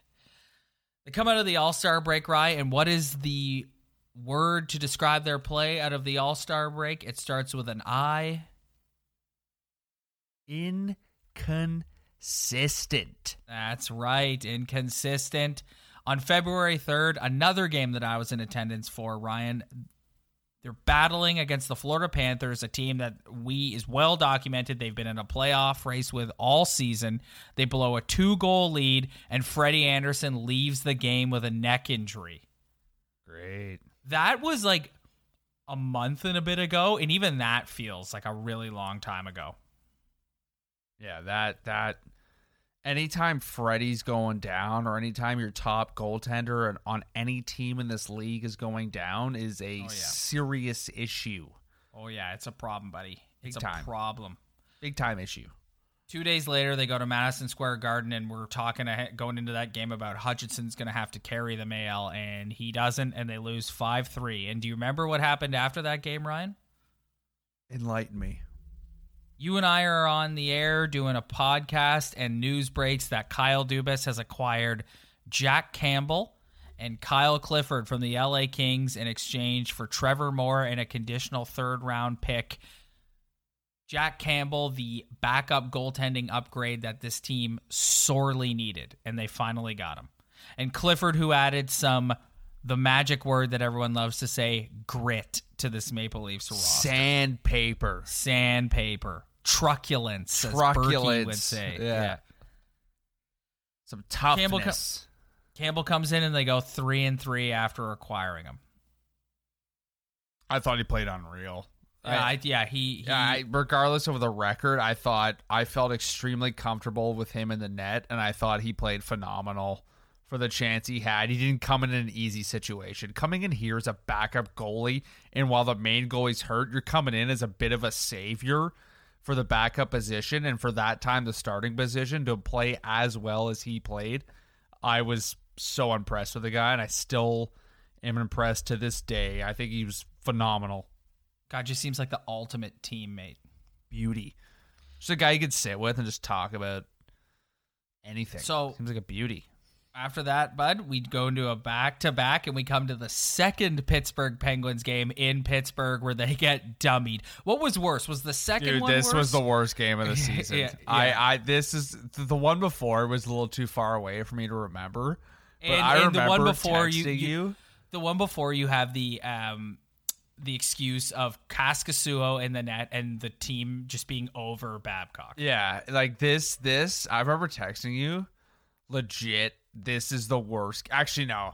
They come out of the All Star break, right? And what is the word to describe their play out of the All Star break? It starts with an I. Inconsistent. That's right, inconsistent. On February 3rd, another game that I was in attendance for, Ryan, they're battling against the Florida Panthers, a team that we is well documented. They've been in a playoff race with all season. They blow a two goal lead, and Freddie Andersen leaves the game with a neck injury. Great. That was like a month and a bit ago, and even that feels like a really long time ago. Yeah, that that anytime Freddie's going down or anytime your top goaltender and on any team in this league is going down is a oh, yeah. serious issue. Oh, yeah, it's a problem, buddy. It's Big a time. problem. Big time issue. Two days later, they go to Madison Square Garden, and we're talking ahead, going into that game about Hutchinson's going to have to carry the mail, and he doesn't, and they lose five three. And do you remember what happened after that game, Ryan? Enlighten me. You and I are on the air doing a podcast and news breaks that Kyle Dubas has acquired Jack Campbell and Kyle Clifford from the LA Kings in exchange for Trevor Moore and a conditional third round pick. Jack Campbell, the backup goaltending upgrade that this team sorely needed, and they finally got him. And Clifford, who added some, the magic word that everyone loves to say, grit to this Maple Leafs roster Sandpaper. sandpaper, truculence, as Truculence. would say. Yeah. Some toughness. Campbell co- Campbell comes in and they go three and three after acquiring him. I thought he played unreal. Yeah, I, yeah, he, he I, regardless of the record, I thought I felt extremely comfortable with him in the net, and I thought he played phenomenal for the chance he had. He didn't come in an easy situation. Coming in here as a backup goalie, and while the main goalie's hurt, you're coming in as a bit of a savior for the backup position, and for that time, the starting position to play as well as he played. I was so impressed with the guy, and I still am impressed to this day. I think he was phenomenal God just seems like the ultimate teammate. beauty. Just a guy you could sit with and just talk about anything. So- seems like a beauty. After that, bud, we go into a back to back and we come to the second Pittsburgh Penguins game in Pittsburgh where they get dummied. What was worse? Was the second Dude, one this worse? was the worst game of the [laughs] season. Yeah, I, yeah. I, this is the one before was a little too far away for me to remember. But and, I and remember the one before you, texting you, you. the one before you have the um the excuse of Kaskisuo in the net and the team just being over Babcock. Yeah, like this, this. I remember texting you. Legit, this is the worst. Actually, no.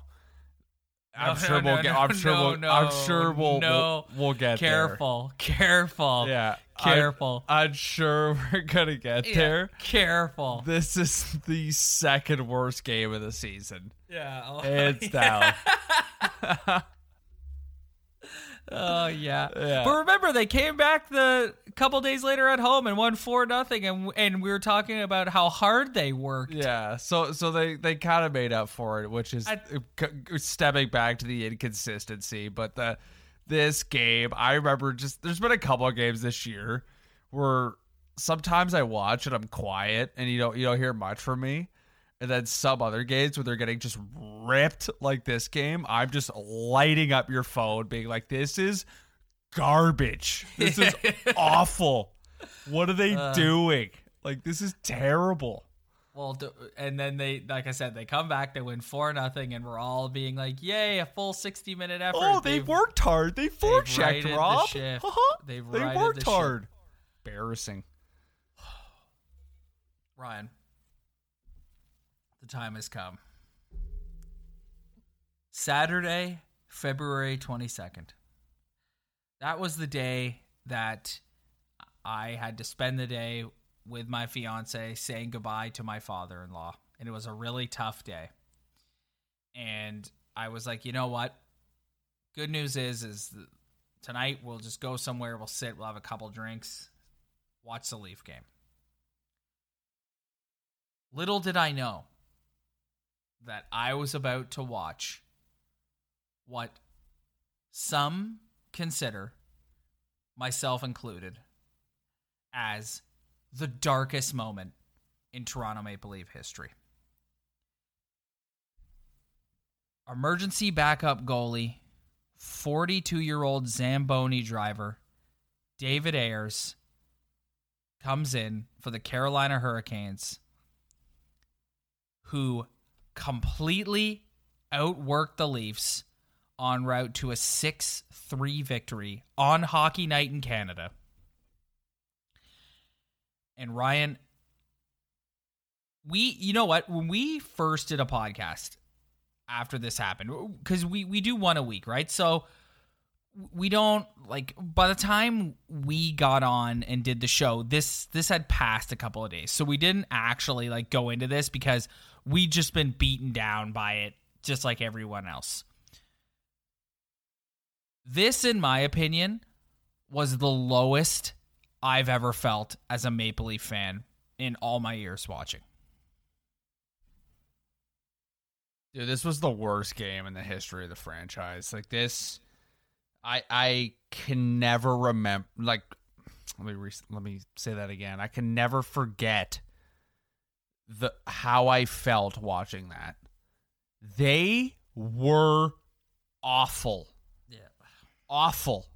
I'm No, [laughs] sure no, we'll no, get. I'm sure we'll. no, I'm sure we'll. no. We'll, we'll get there. Careful, careful. Yeah, careful. I'm sure we're gonna get Yeah, there. Careful. This is the second worst game of the season. Yeah. it's Hands [laughs] down. [laughs] Oh yeah. Yeah. But remember, they came back the couple days later at home and won four nothing, and and we were talking about how hard they worked. Yeah, so so they they kind of made up for it, which is I- stepping back to the inconsistency. But the this game, I remember just there's been a couple of games this year where sometimes I watch and I'm quiet and you don't you don't hear much from me, and then some other games where they're getting just ripped like this game, I'm just lighting up your phone, being like, "This is garbage. This is [laughs] awful. What are they uh. doing? Like this is terrible." Well, and then they, like I said, they come back, they win four nothing, and we're all being like, "Yay, a full sixty minute effort!" Oh, they They've- worked hard. They they've forechecked, righted the Rob. shift. [laughs] Uh-huh. They've they worked the ship. hard. Embarrassing. [sighs] Ryan, the time has come. Saturday, February 22nd. That was the day that I had to spend the day with my fiance saying goodbye to my father in law. And it was a really tough day. And I was like, you know what? Good news is, is tonight we'll just go somewhere, we'll sit, we'll have a couple drinks, watch the Leaf game. Little did I know that I was about to watch what some consider, myself included, as the darkest moment in Toronto Maple Leaf history. Emergency backup goalie, 42 year old Zamboni driver, David Ayres, comes in for the Carolina Hurricanes who completely outworked the Leafs en route to a 6 3 victory on Hockey Night in Canada. And Ryan, we, you know what? When we first did a podcast after this happened, because we, we do one a week, right? So we don't like by the time we got on and did the show this this had passed a couple of days. So we didn't actually like go into this because we'd just been beaten down by it just like everyone else. This in my opinion was the lowest i've ever felt as a maple leaf fan in all my years watching. Dude, this was the worst game in the history of the franchise. Like this, I I can never remember. Like, let me re- let me say that again. I can never forget the how I felt watching that. They were awful. yeah awful.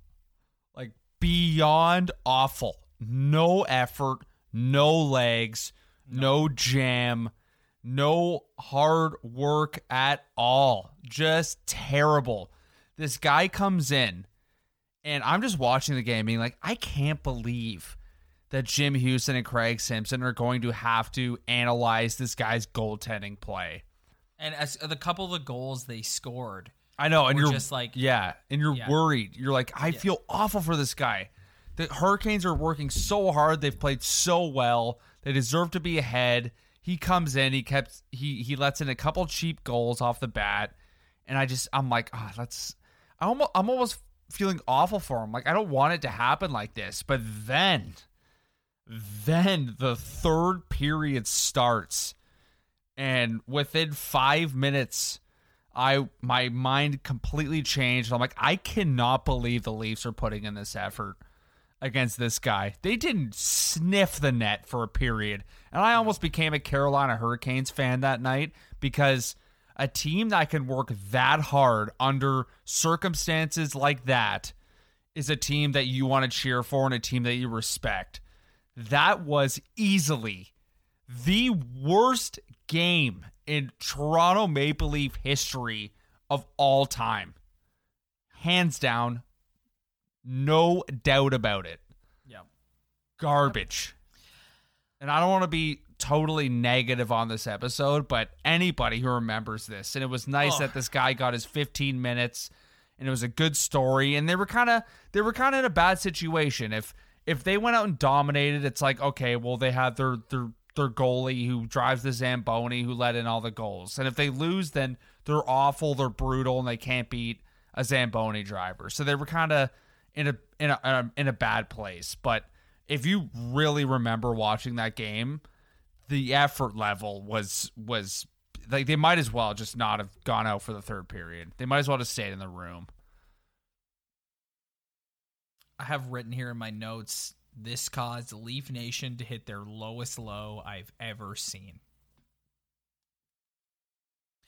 Like beyond awful. No effort, no legs, no jam, no hard work at all. Just terrible. This guy comes in and I'm just watching the game being like, I can't believe that Jim Hughson and Craig Simpson are going to have to analyze this guy's goaltending play. and as the couple of the goals they scored I know, and you're just like- yeah, and you're Yeah. worried. You're like, I feel awful for this guy. The Hurricanes are working so hard. They've played so well. They deserve to be ahead. He comes in. He kept he he lets in a couple cheap goals off the bat, and I just I'm like, ah, that's I almost I'm almost feeling awful for him. Like I don't want it to happen like this. But then, then the third period starts, and within five minutes. I my mind completely changed. I'm like, I cannot believe the Leafs are putting in this effort against this guy. They didn't sniff the net for a period. And I almost became a Carolina Hurricanes fan that night because a team that can work that hard under circumstances like that is a team that you want to cheer for and a team that you respect. That was easily the worst game in Toronto Maple Leaf history of all time. Hands down, no doubt about it. Yeah. Garbage. And I don't want to be totally negative on this episode, but anybody who remembers this, and it was nice Oh. that this guy got his 15 minutes and it was a good story and they were kind of they were kind of in a bad situation. If if they went out and dominated, it's like okay, well they have their their their goalie who drives the Zamboni who let in all the goals. And if they lose, then they're awful, they're brutal, and they can't beat a Zamboni driver. So they were kind of in a in a in a bad place. But if you really remember watching that game, the effort level was was like they might as well just not have gone out for the third period. They might as well just stayed in the room. I have written here in my notes this caused Leaf Nation to hit their lowest low I've ever seen.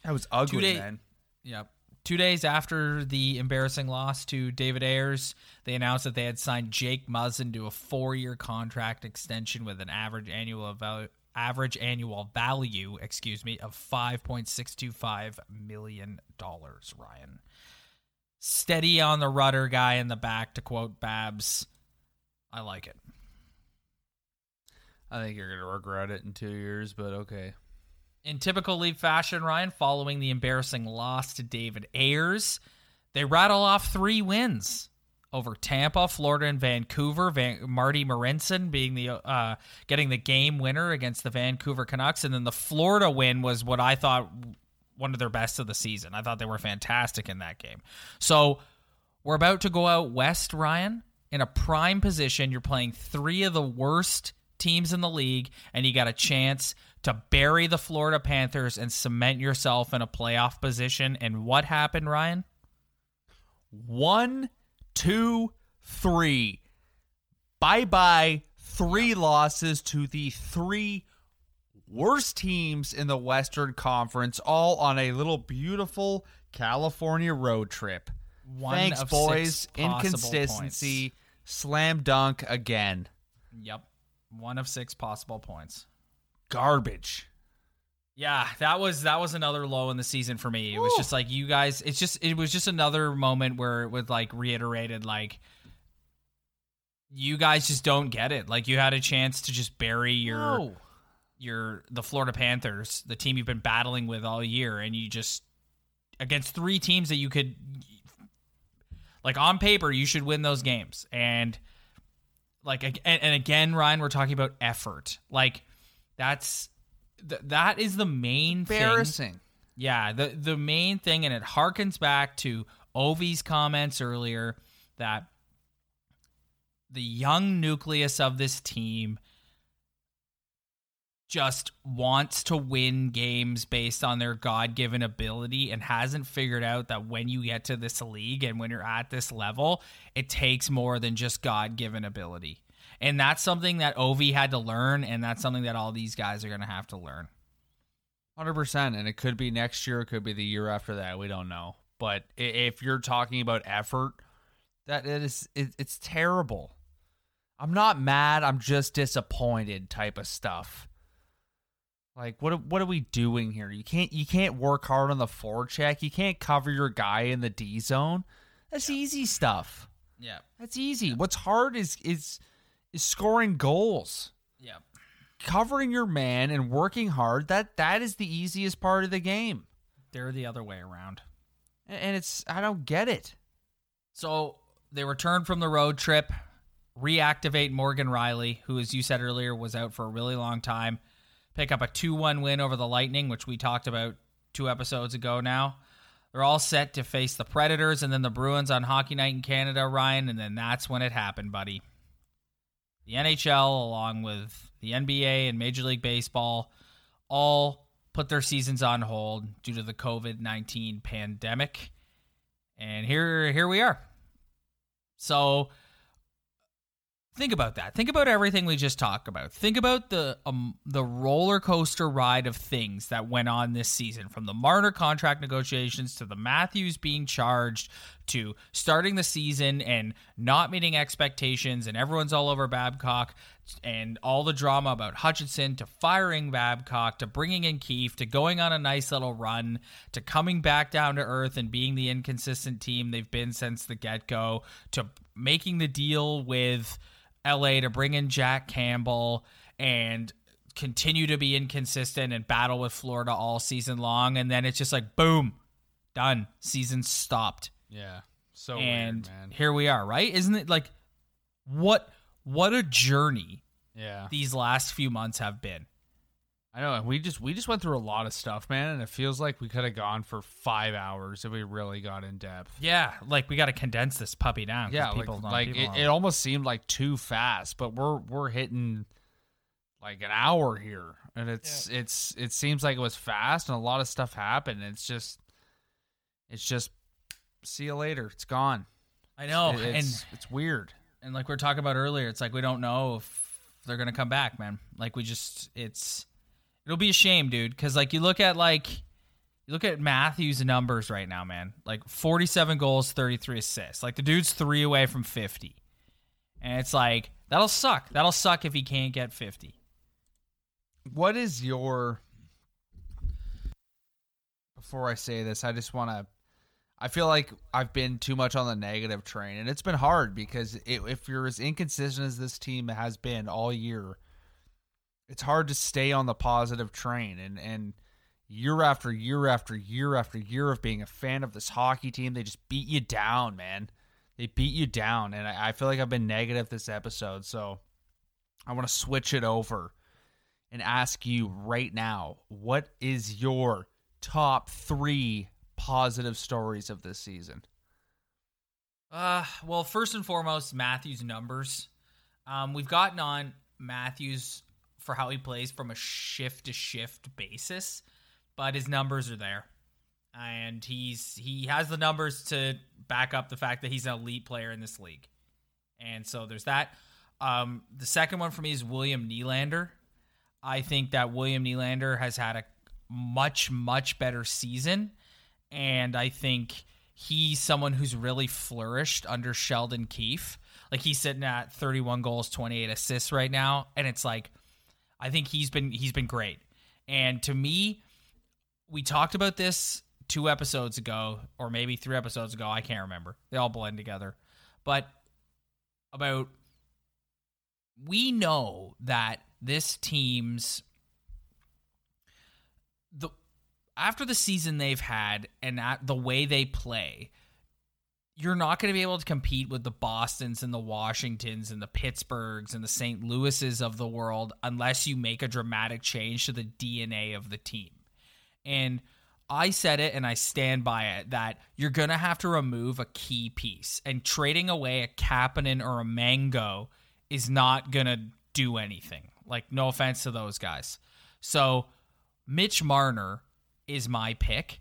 That was ugly, day- man. Yep. Two days after the embarrassing loss to David Ayres, they announced that they had signed Jake Muzzin to a four-year contract extension with an average annual value, average annual value, excuse me, of five point six two five million dollars. Ryan, steady on the rudder, guy in the back. To quote Babs, I like it. I think you're gonna regret it in two years, but okay. In typical Leaf fashion, Ryan, following the embarrassing loss to David Ayres, they rattle off three wins over Tampa, Florida, and Vancouver. Van- Marty Marincin being the uh, getting the game winner against the Vancouver Canucks, and then the Florida win was what I thought one of their best of the season. I thought they were fantastic in that game. So we're about to go out west, Ryan, in a prime position. You're playing three of the worst teams in the league, and you got a chance to bury the Florida Panthers and cement yourself in a playoff position. And what happened, Ryan? One, two, three. Bye bye. Three losses to the three worst teams in the Western Conference, all on a little beautiful California road trip. One Thanks, boys. Inconsistency. Slam dunk again. Yep. One of six possible points. Garbage. Yeah, that was that was another low in the season for me. It was just like you guys. It's just it was just another moment where it was like reiterated like you guys just don't get it. Like you had a chance to just bury your No. your the Florida Panthers, the team you've been battling with all year, and you just against three teams that you could like on paper you should win those games and like and, and again Ryan we're talking about effort like that's th- that is the main thing yeah, the the main thing, and it harkens back to Ovi's comments earlier that the young nucleus of this team just wants to win games based on their God given ability and hasn't figured out that when you get to this league and when you're at this level, it takes more than just God given ability. And that's something that Ovi had to learn, and that's something that all these guys are going to have to learn. Hundred percent, and it could be next year. It could be the year after that. We don't know. But if you're talking about effort, that it is it, it's terrible. I'm not mad. I'm just disappointed. Type of stuff. Like what? are- What are we doing here? You can't. You can't work hard on the forecheck. You can't cover your guy in the D zone. That's easy stuff. Yeah. That's easy. What's hard is is is scoring goals Yeah. covering your man and working hard that that is the easiest part of the game They're the other way around. and and it's i don't get it So they return from the road trip, reactivate Morgan Rielly, who, as you said earlier, was out for a really long time, pick up a 2 1 win over the Lightning, which we talked about two episodes ago now. They're all set to face the Predators and then the Bruins on Hockey Night in Canada, Ryan, and then that's when it happened, buddy. The NHL, along with the NBA and Major League Baseball, all put their seasons on hold due to the COVID 19 pandemic. And here here we are. So think about that. Think about everything we just talked about. Think about the um, the roller coaster ride of things that went on this season, from the Marner contract negotiations to the Matthews being charged to starting the season and not meeting expectations, and everyone's all over Babcock, and all the drama about Hutchinson to firing Babcock to bringing in Keefe to going on a nice little run to coming back down to earth and being the inconsistent team they've been since the get go to making the deal with LA to bring in Jack Campbell and continue to be inconsistent and battle with Florida all season long. And then it's just like, boom, done. Season stopped. Yeah. So and weird, here we are, right? Isn't it like what what a journey Yeah. these last few months have been? I know. and We just we just went through a lot of stuff, man, and it feels like we could have gone for five hours if we really got in depth. Yeah, like we got to condense this puppy down. 'cause Yeah, like, people don't- like people it, don't- it almost seemed like too fast, but we're we're hitting like an hour here, and it's it's it seems like it was fast, and a lot of stuff happened. It's just it's just see you later. It's gone. I know, It- and it's, it's weird. and like we are talking about earlier, it's like we don't know if they're gonna come back, man. Like we just, it's, it'll be a shame, dude. Because like you look at like, you look at Matthews' numbers right now, man. Like forty-seven goals, thirty-three assists. Like the dude's three away from fifty, and it's like that'll suck. That'll suck if he can't get fifty. What is your Before I say this, I just want to I feel like I've been too much on the negative train and it's been hard because it, if you're as inconsistent as this team has been all year, it's hard to stay on the positive train and and year after year after year after year of being a fan of this hockey team, they just beat you down, man. They beat you down, and I, I feel like I've been negative this episode, so I want to switch it over and ask you right now what is your top three positive stories of this season? Uh, well, first and foremost, Matthews' numbers. Um, we've gotten on Matthews for how he plays from a shift to shift basis, but his numbers are there, and he's he has the numbers to back up the fact that he's an elite player in this league, and so there's that. Um, the second one for me is William Nylander. I think that William Nylander has had a much much better season, and I think he's someone who's really flourished under Sheldon Keefe. Like he's sitting at 31 goals, 28 assists right now, and it's like I think he's been he's been great. And to me, we talked about this two episodes ago, or maybe three episodes ago. I can't remember. They all blend together. But about we know that this team's the after the season they've had and the way they play, you're not going to be able to compete with the Bostons and the Washingtons and the Pittsburghs and the St. Louis's of the world unless you make a dramatic change to the DNA of the team. And I said it and I stand by it that you're going to have to remove a key piece. And trading away a Kapanen or a Mango is not going to do anything. Like, no offense to those guys. So, Mitch Marner is my pick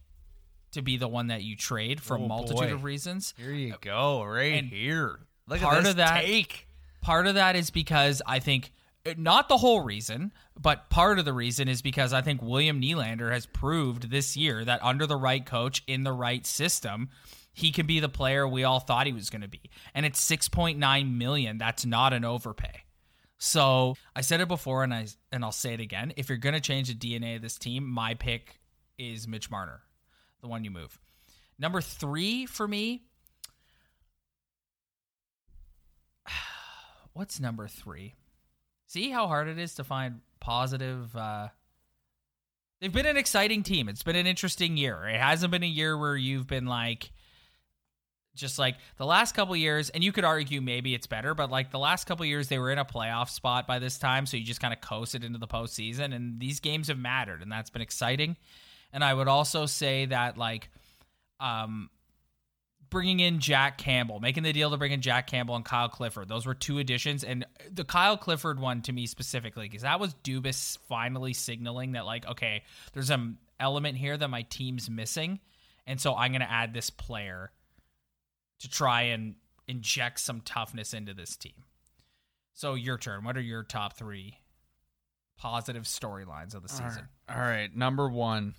to be the one that you trade for a Oh, multitude boy. of reasons. Here you go, right And here. Look part at this of that- take. Part of that is because I think uh, not the whole reason, but part of the reason is because I think William Nylander has proved this year that under the right coach in the right system, he can be the player we all thought he was going to be. And it's 6.9 million. That's not an overpay. So, I said it before and I and I'll say it again. If you're going to change the DNA of this team, my pick is Mitch Marner, the one you move. Number 3 for me, [sighs] what's number three? See how hard it is to find positive. Uh, they've been an exciting team. It's been an interesting year. It hasn't been a year where you've been like, just like the last couple years, and you could argue maybe it's better, but like the last couple years, they were in a playoff spot by this time, so you just kind of coasted into the postseason, and these games have mattered, and that's been exciting. And I would also say that like, um, bringing in Jack Campbell, making the deal to bring in Jack Campbell and Kyle Clifford. Those were two additions, and the Kyle Clifford one to me specifically because that was Dubas finally signaling that like, okay, there's an element here that my team's missing, and so I'm going to add this player to try and inject some toughness into this team. So your turn. What are your top three positive storylines of the season? All right, number one,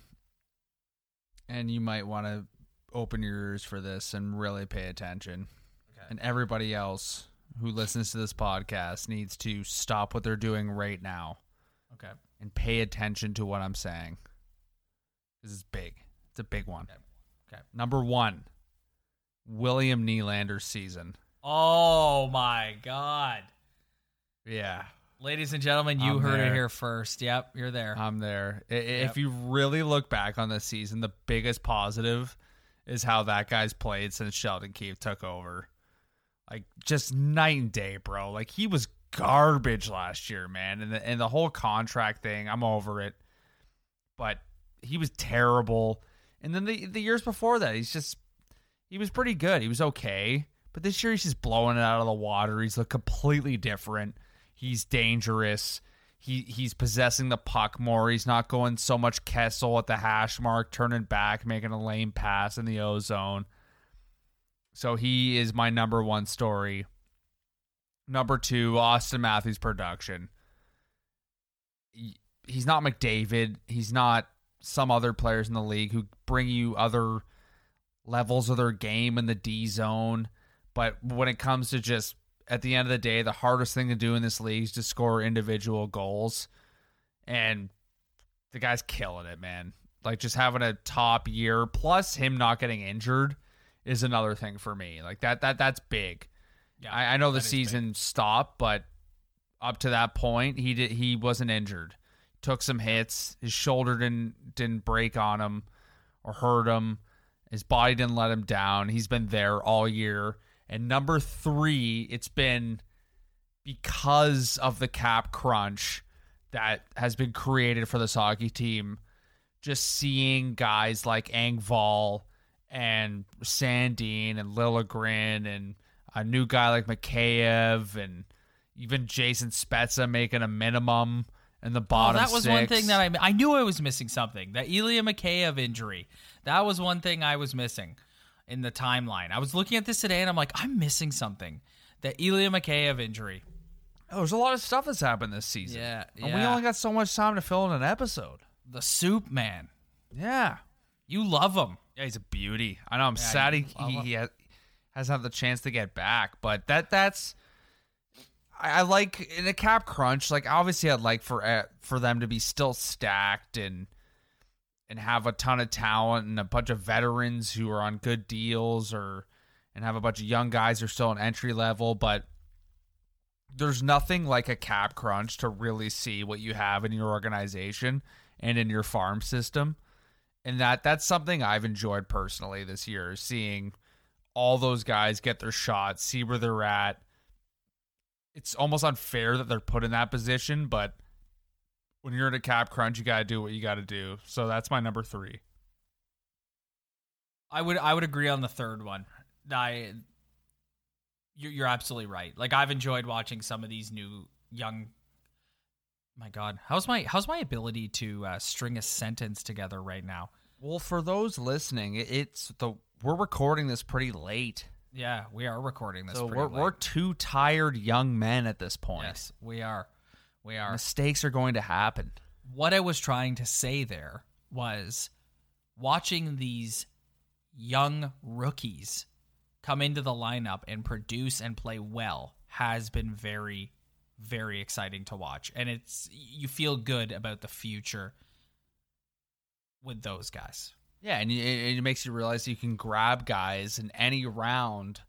and you might want to open your ears for this and really pay attention. Okay. And everybody else who listens to this podcast needs to stop what they're doing right now Okay. and pay attention to what I'm saying. This is big. It's a big one. Okay. Okay. Number one, William Nylander's season. Oh my god. Yeah, Ladies and gentlemen, you I'm heard it here first. Yep, you're there. I'm there. I- Yep. If you really look back on this season, the biggest positive is how that guy's played since Sheldon Keefe took over. Like just night and day, bro. Like he was garbage last year, man. And the and the whole contract thing, I'm over it. But he was terrible. And then the the years before that, he's just he was pretty good. He was okay. But this year he's just blowing it out of the water. He's looked completely different. He's dangerous. He he's possessing the puck more. He's not going so much Kessel at the hash mark, turning back, making a lame pass in the O zone. So he is my number one story. Number two, Auston Matthews production. He- He's not McDavid. He's not some other players in the league who bring you other levels of their game in the D zone. But when it comes to just at the end of the day, the hardest thing to do in this league is to score individual goals. And the guy's killing it, man. Like just having a top year plus him not getting injured is another thing for me. Like that that that's big. Yeah, I, I know the is big. season stopped, but up to that point, he did he wasn't injured. Took some hits. His shoulder didn't didn't break on him or hurt him. His body didn't let him down. He's been there all year. And number three, it's been because of the cap crunch that has been created for this hockey team. Just seeing guys like Engvall and Sandin and Liljegren and a new guy like Mikheyev and even Jason Spezza making a minimum in the Oh, bottom. that was one thing that I I knew I was missing something. That Ilya Mikheyev injury. That was one thing I was missing in the timeline. I was looking at this today and I'm like, I'm missing something. The Ilya Mikheyev injury. Oh, there's a lot of stuff that's happened this season. Yeah, And we yeah. only got so much time to fill in an episode. The soup man. Yeah. You love him. Yeah, he's a beauty. I know. I'm Yeah, sad he, you love he, him. he has, hasn't had the chance to get back, but that that's. I, I like in a cap crunch. Like obviously, I'd like for uh, for them to be still stacked and and have a ton of talent and a bunch of veterans who are on good deals, or and have a bunch of young guys who are still on entry level, but. There's nothing like a cap crunch to really see what you have in your organization and in your farm system and that that's something I've enjoyed personally this year, seeing all those guys get their shots, see where they're at. It's almost unfair that they're put in that position, but when you're in a cap crunch, you got to do what you got to do. So that's my number three. I would I would agree on the third one. I you're, you're absolutely right. Like I've enjoyed watching some of these new young. My God, how's my how's my ability to uh, string a sentence together right now? Well, for those listening, it's the we're recording this pretty late, Yeah, we are recording this. so pretty we're late. we're two tired young men at this point. yes, we are. We are. Mistakes are going to happen. What I was trying to say there was watching these young rookies come into the lineup and produce and play well has been very very exciting to watch and it's you feel good about the future with those guys Yeah, and it, it makes you realize you can grab guys in any round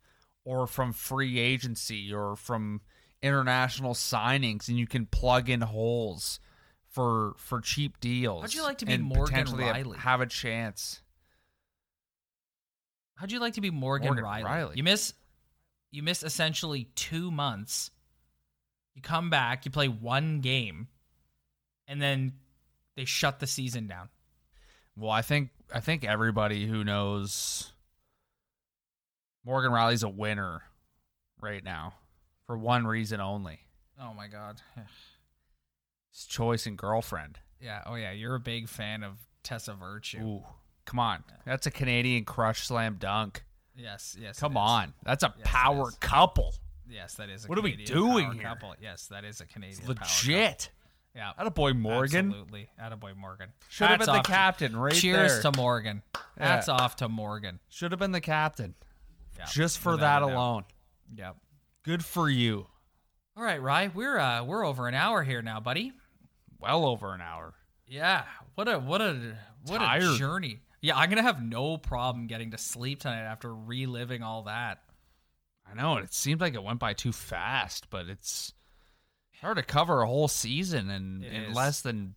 or from free agency or from international signings and you can plug in holes for for cheap deals. How'd you like to be Morgan potentially have- Rielly? Have a chance. how'd you like to be morgan, Morgan rielly? Rielly. you miss you miss essentially two months you come back you play one game and then they shut the season down Well, I think I think everybody who knows Morgan Rielly's a winner right now for one reason only. oh my god His choice and girlfriend. Yeah. Oh yeah. You're a big fan of Tessa Virtue. Ooh, come on. That's a Canadian crush slam dunk. Yes. Yes. Come on. That's a Yes, power couple. Yes, that is. A What are we doing here? Couple. Yes, that is a Canadian. power couple. Legit. Yeah. Attaboy Morgan. Absolutely. Attaboy Morgan. Should have been the captain right Cheers there. to Morgan. Yeah. Off to Morgan. Should have been the captain. Yeah, Just for without that alone. Yep. Good for you. All right, Rye. We're uh we're over an hour here now, buddy. Well over an hour. Yeah. What a what a what a journey. Yeah, I'm gonna have no problem getting to sleep tonight after reliving all that. I know, and it seemed like it went by too fast, but it's hard to cover a whole season in, It in is. less than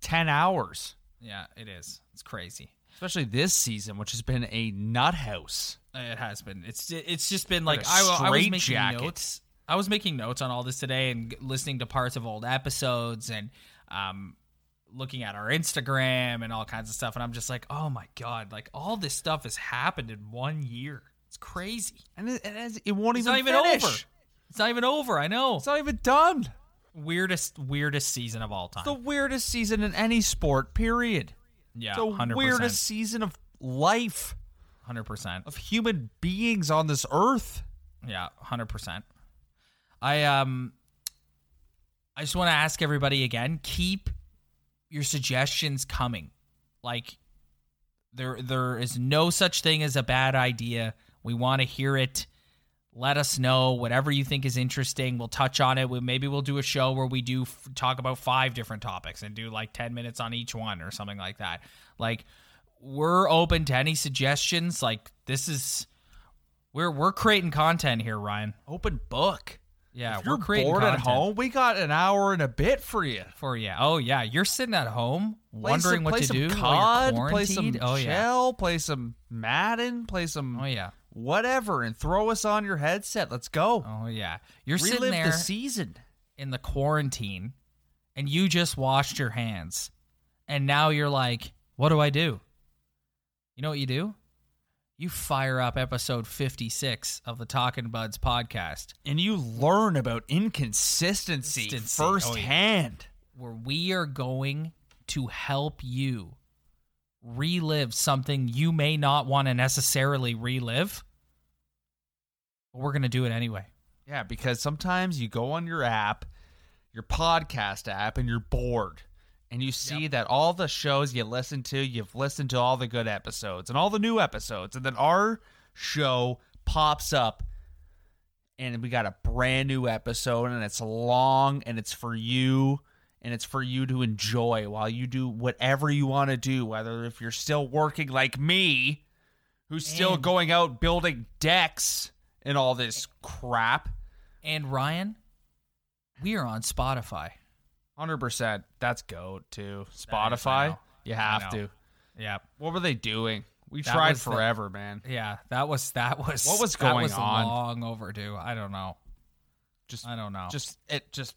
10 hours. Yeah, it is. It's crazy. Especially this season, which has been a nut house. It has been. It's it's just been Like I, I was making straitjacket. notes. I was making notes on all this today and listening to parts of old episodes and um looking at our Instagram and all kinds of stuff and I'm just like, "Oh my god, like all this stuff has happened in one year." It's crazy. And it, it, it won't It's even not even finish. over. It's not even over. I know. It's not even done. weirdest weirdest season of all time. It's the weirdest season in any sport, period. yeah, It's the 100%. weirdest season of life, 100%. of human beings on this earth. Yeah, hundred percent. I um, I just want to ask everybody again: keep your suggestions coming. Like there, there is no such thing as a bad idea. We want to hear it. Let us know whatever you think is interesting. We'll touch on it. We, maybe we'll do a show where we do f- talk about five different topics and do like ten minutes on each one or something like that. Like we're open to any suggestions. Like this is we're we're creating content here, Ryan. Open book. Yeah, if we're creating bored at home, we got an hour and a bit for you. for you. Oh yeah, you're sitting at home Play wondering some, what play to some do COD, play some oh yeah, Shell, play some Madden, play some oh yeah, whatever, and throw us on your headset. Let's go. oh yeah. You're Relive sitting there the season. in the quarantine, and you just washed your hands, and now you're like, what do I do? You know what you do? You fire up episode 56 of the Talking Buds podcast. And you learn about inconsistency Consistency. Oh, firsthand. where we are going to help you relive something you may not want to necessarily relive, but we're going to do it anyway. Yeah, because sometimes you go on your app, your podcast app, and you're bored. And you see that all the shows you listen to, you've listened to all the good episodes and all the new episodes. And then our show pops up and we got a brand new episode and it's long and it's for you and it's for you to enjoy while you do whatever you want to do, whether if you're still working like me, who's still going out building decks and all this crap. And Ryan, we are on Spotify. Hundred percent. That's goat too. Spotify. You have to. Yeah. What were they doing? We That tried was the- forever, man. Yeah, that was that was What was that going was on? long overdue. I don't know. Just, I don't know. just it, just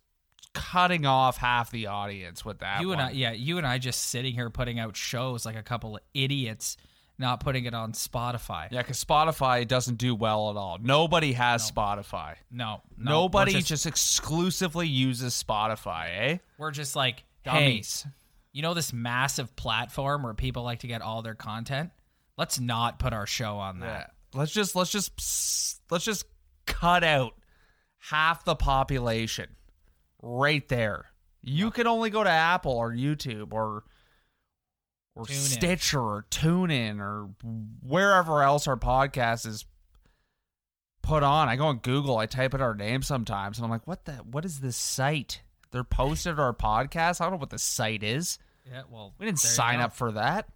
cutting off half the audience with that. you and I, yeah, you and I just sitting here putting out shows like a couple of idiots, not putting it on Spotify. yeah, because Spotify doesn't do well at all. Nobody has Spotify. No, no Nobody just, just, exclusively uses Spotify, eh? we're just like Dummies. Hey, you know this massive platform where people like to get all their content. Let's not put our show on Yeah. that. Let's just let's just let's just cut out half the population right there. You can only go to Apple or YouTube or or TuneIn. Stitcher or TuneIn or wherever else our podcast is put on. I go on Google, I type in our name sometimes, and I'm like, what the what is this site? They're posted our podcast. I don't know what the site is. Yeah, well, We didn't sign up for that.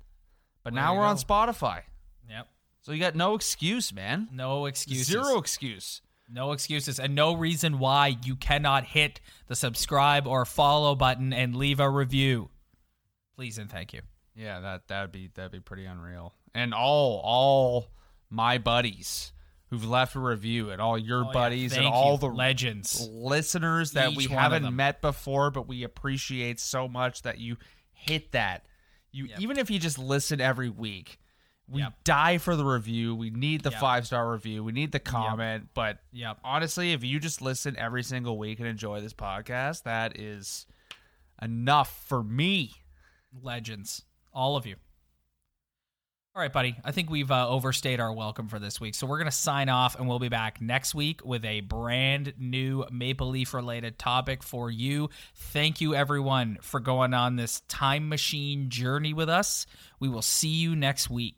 But There now we're on. Spotify. Yep. So you got no excuse, man. No excuses. Zero excuse. No excuses, and no reason why you cannot hit the subscribe or follow button and leave a review. Please and thank you. Yeah, that that'd be that'd be pretty unreal. And all all my buddies who've left a review, and all your Oh, yeah. buddies, and all you. the legends. listeners that Each we haven't met before, but we appreciate so much that you hit that. You Yep. even if you just listen every week. We Yep. die for the review. We need the Yep. five star review. We need the comment. But Yep. honestly, if you just listen every single week and enjoy this podcast, that is enough for me. Legends. All of you. All right, buddy. I think we've uh, overstayed our welcome for this week. So we're going to sign off and we'll be back next week with a brand new Maple Leaf related topic for you. Thank you, everyone, for going on this time machine journey with us. We will see you next week.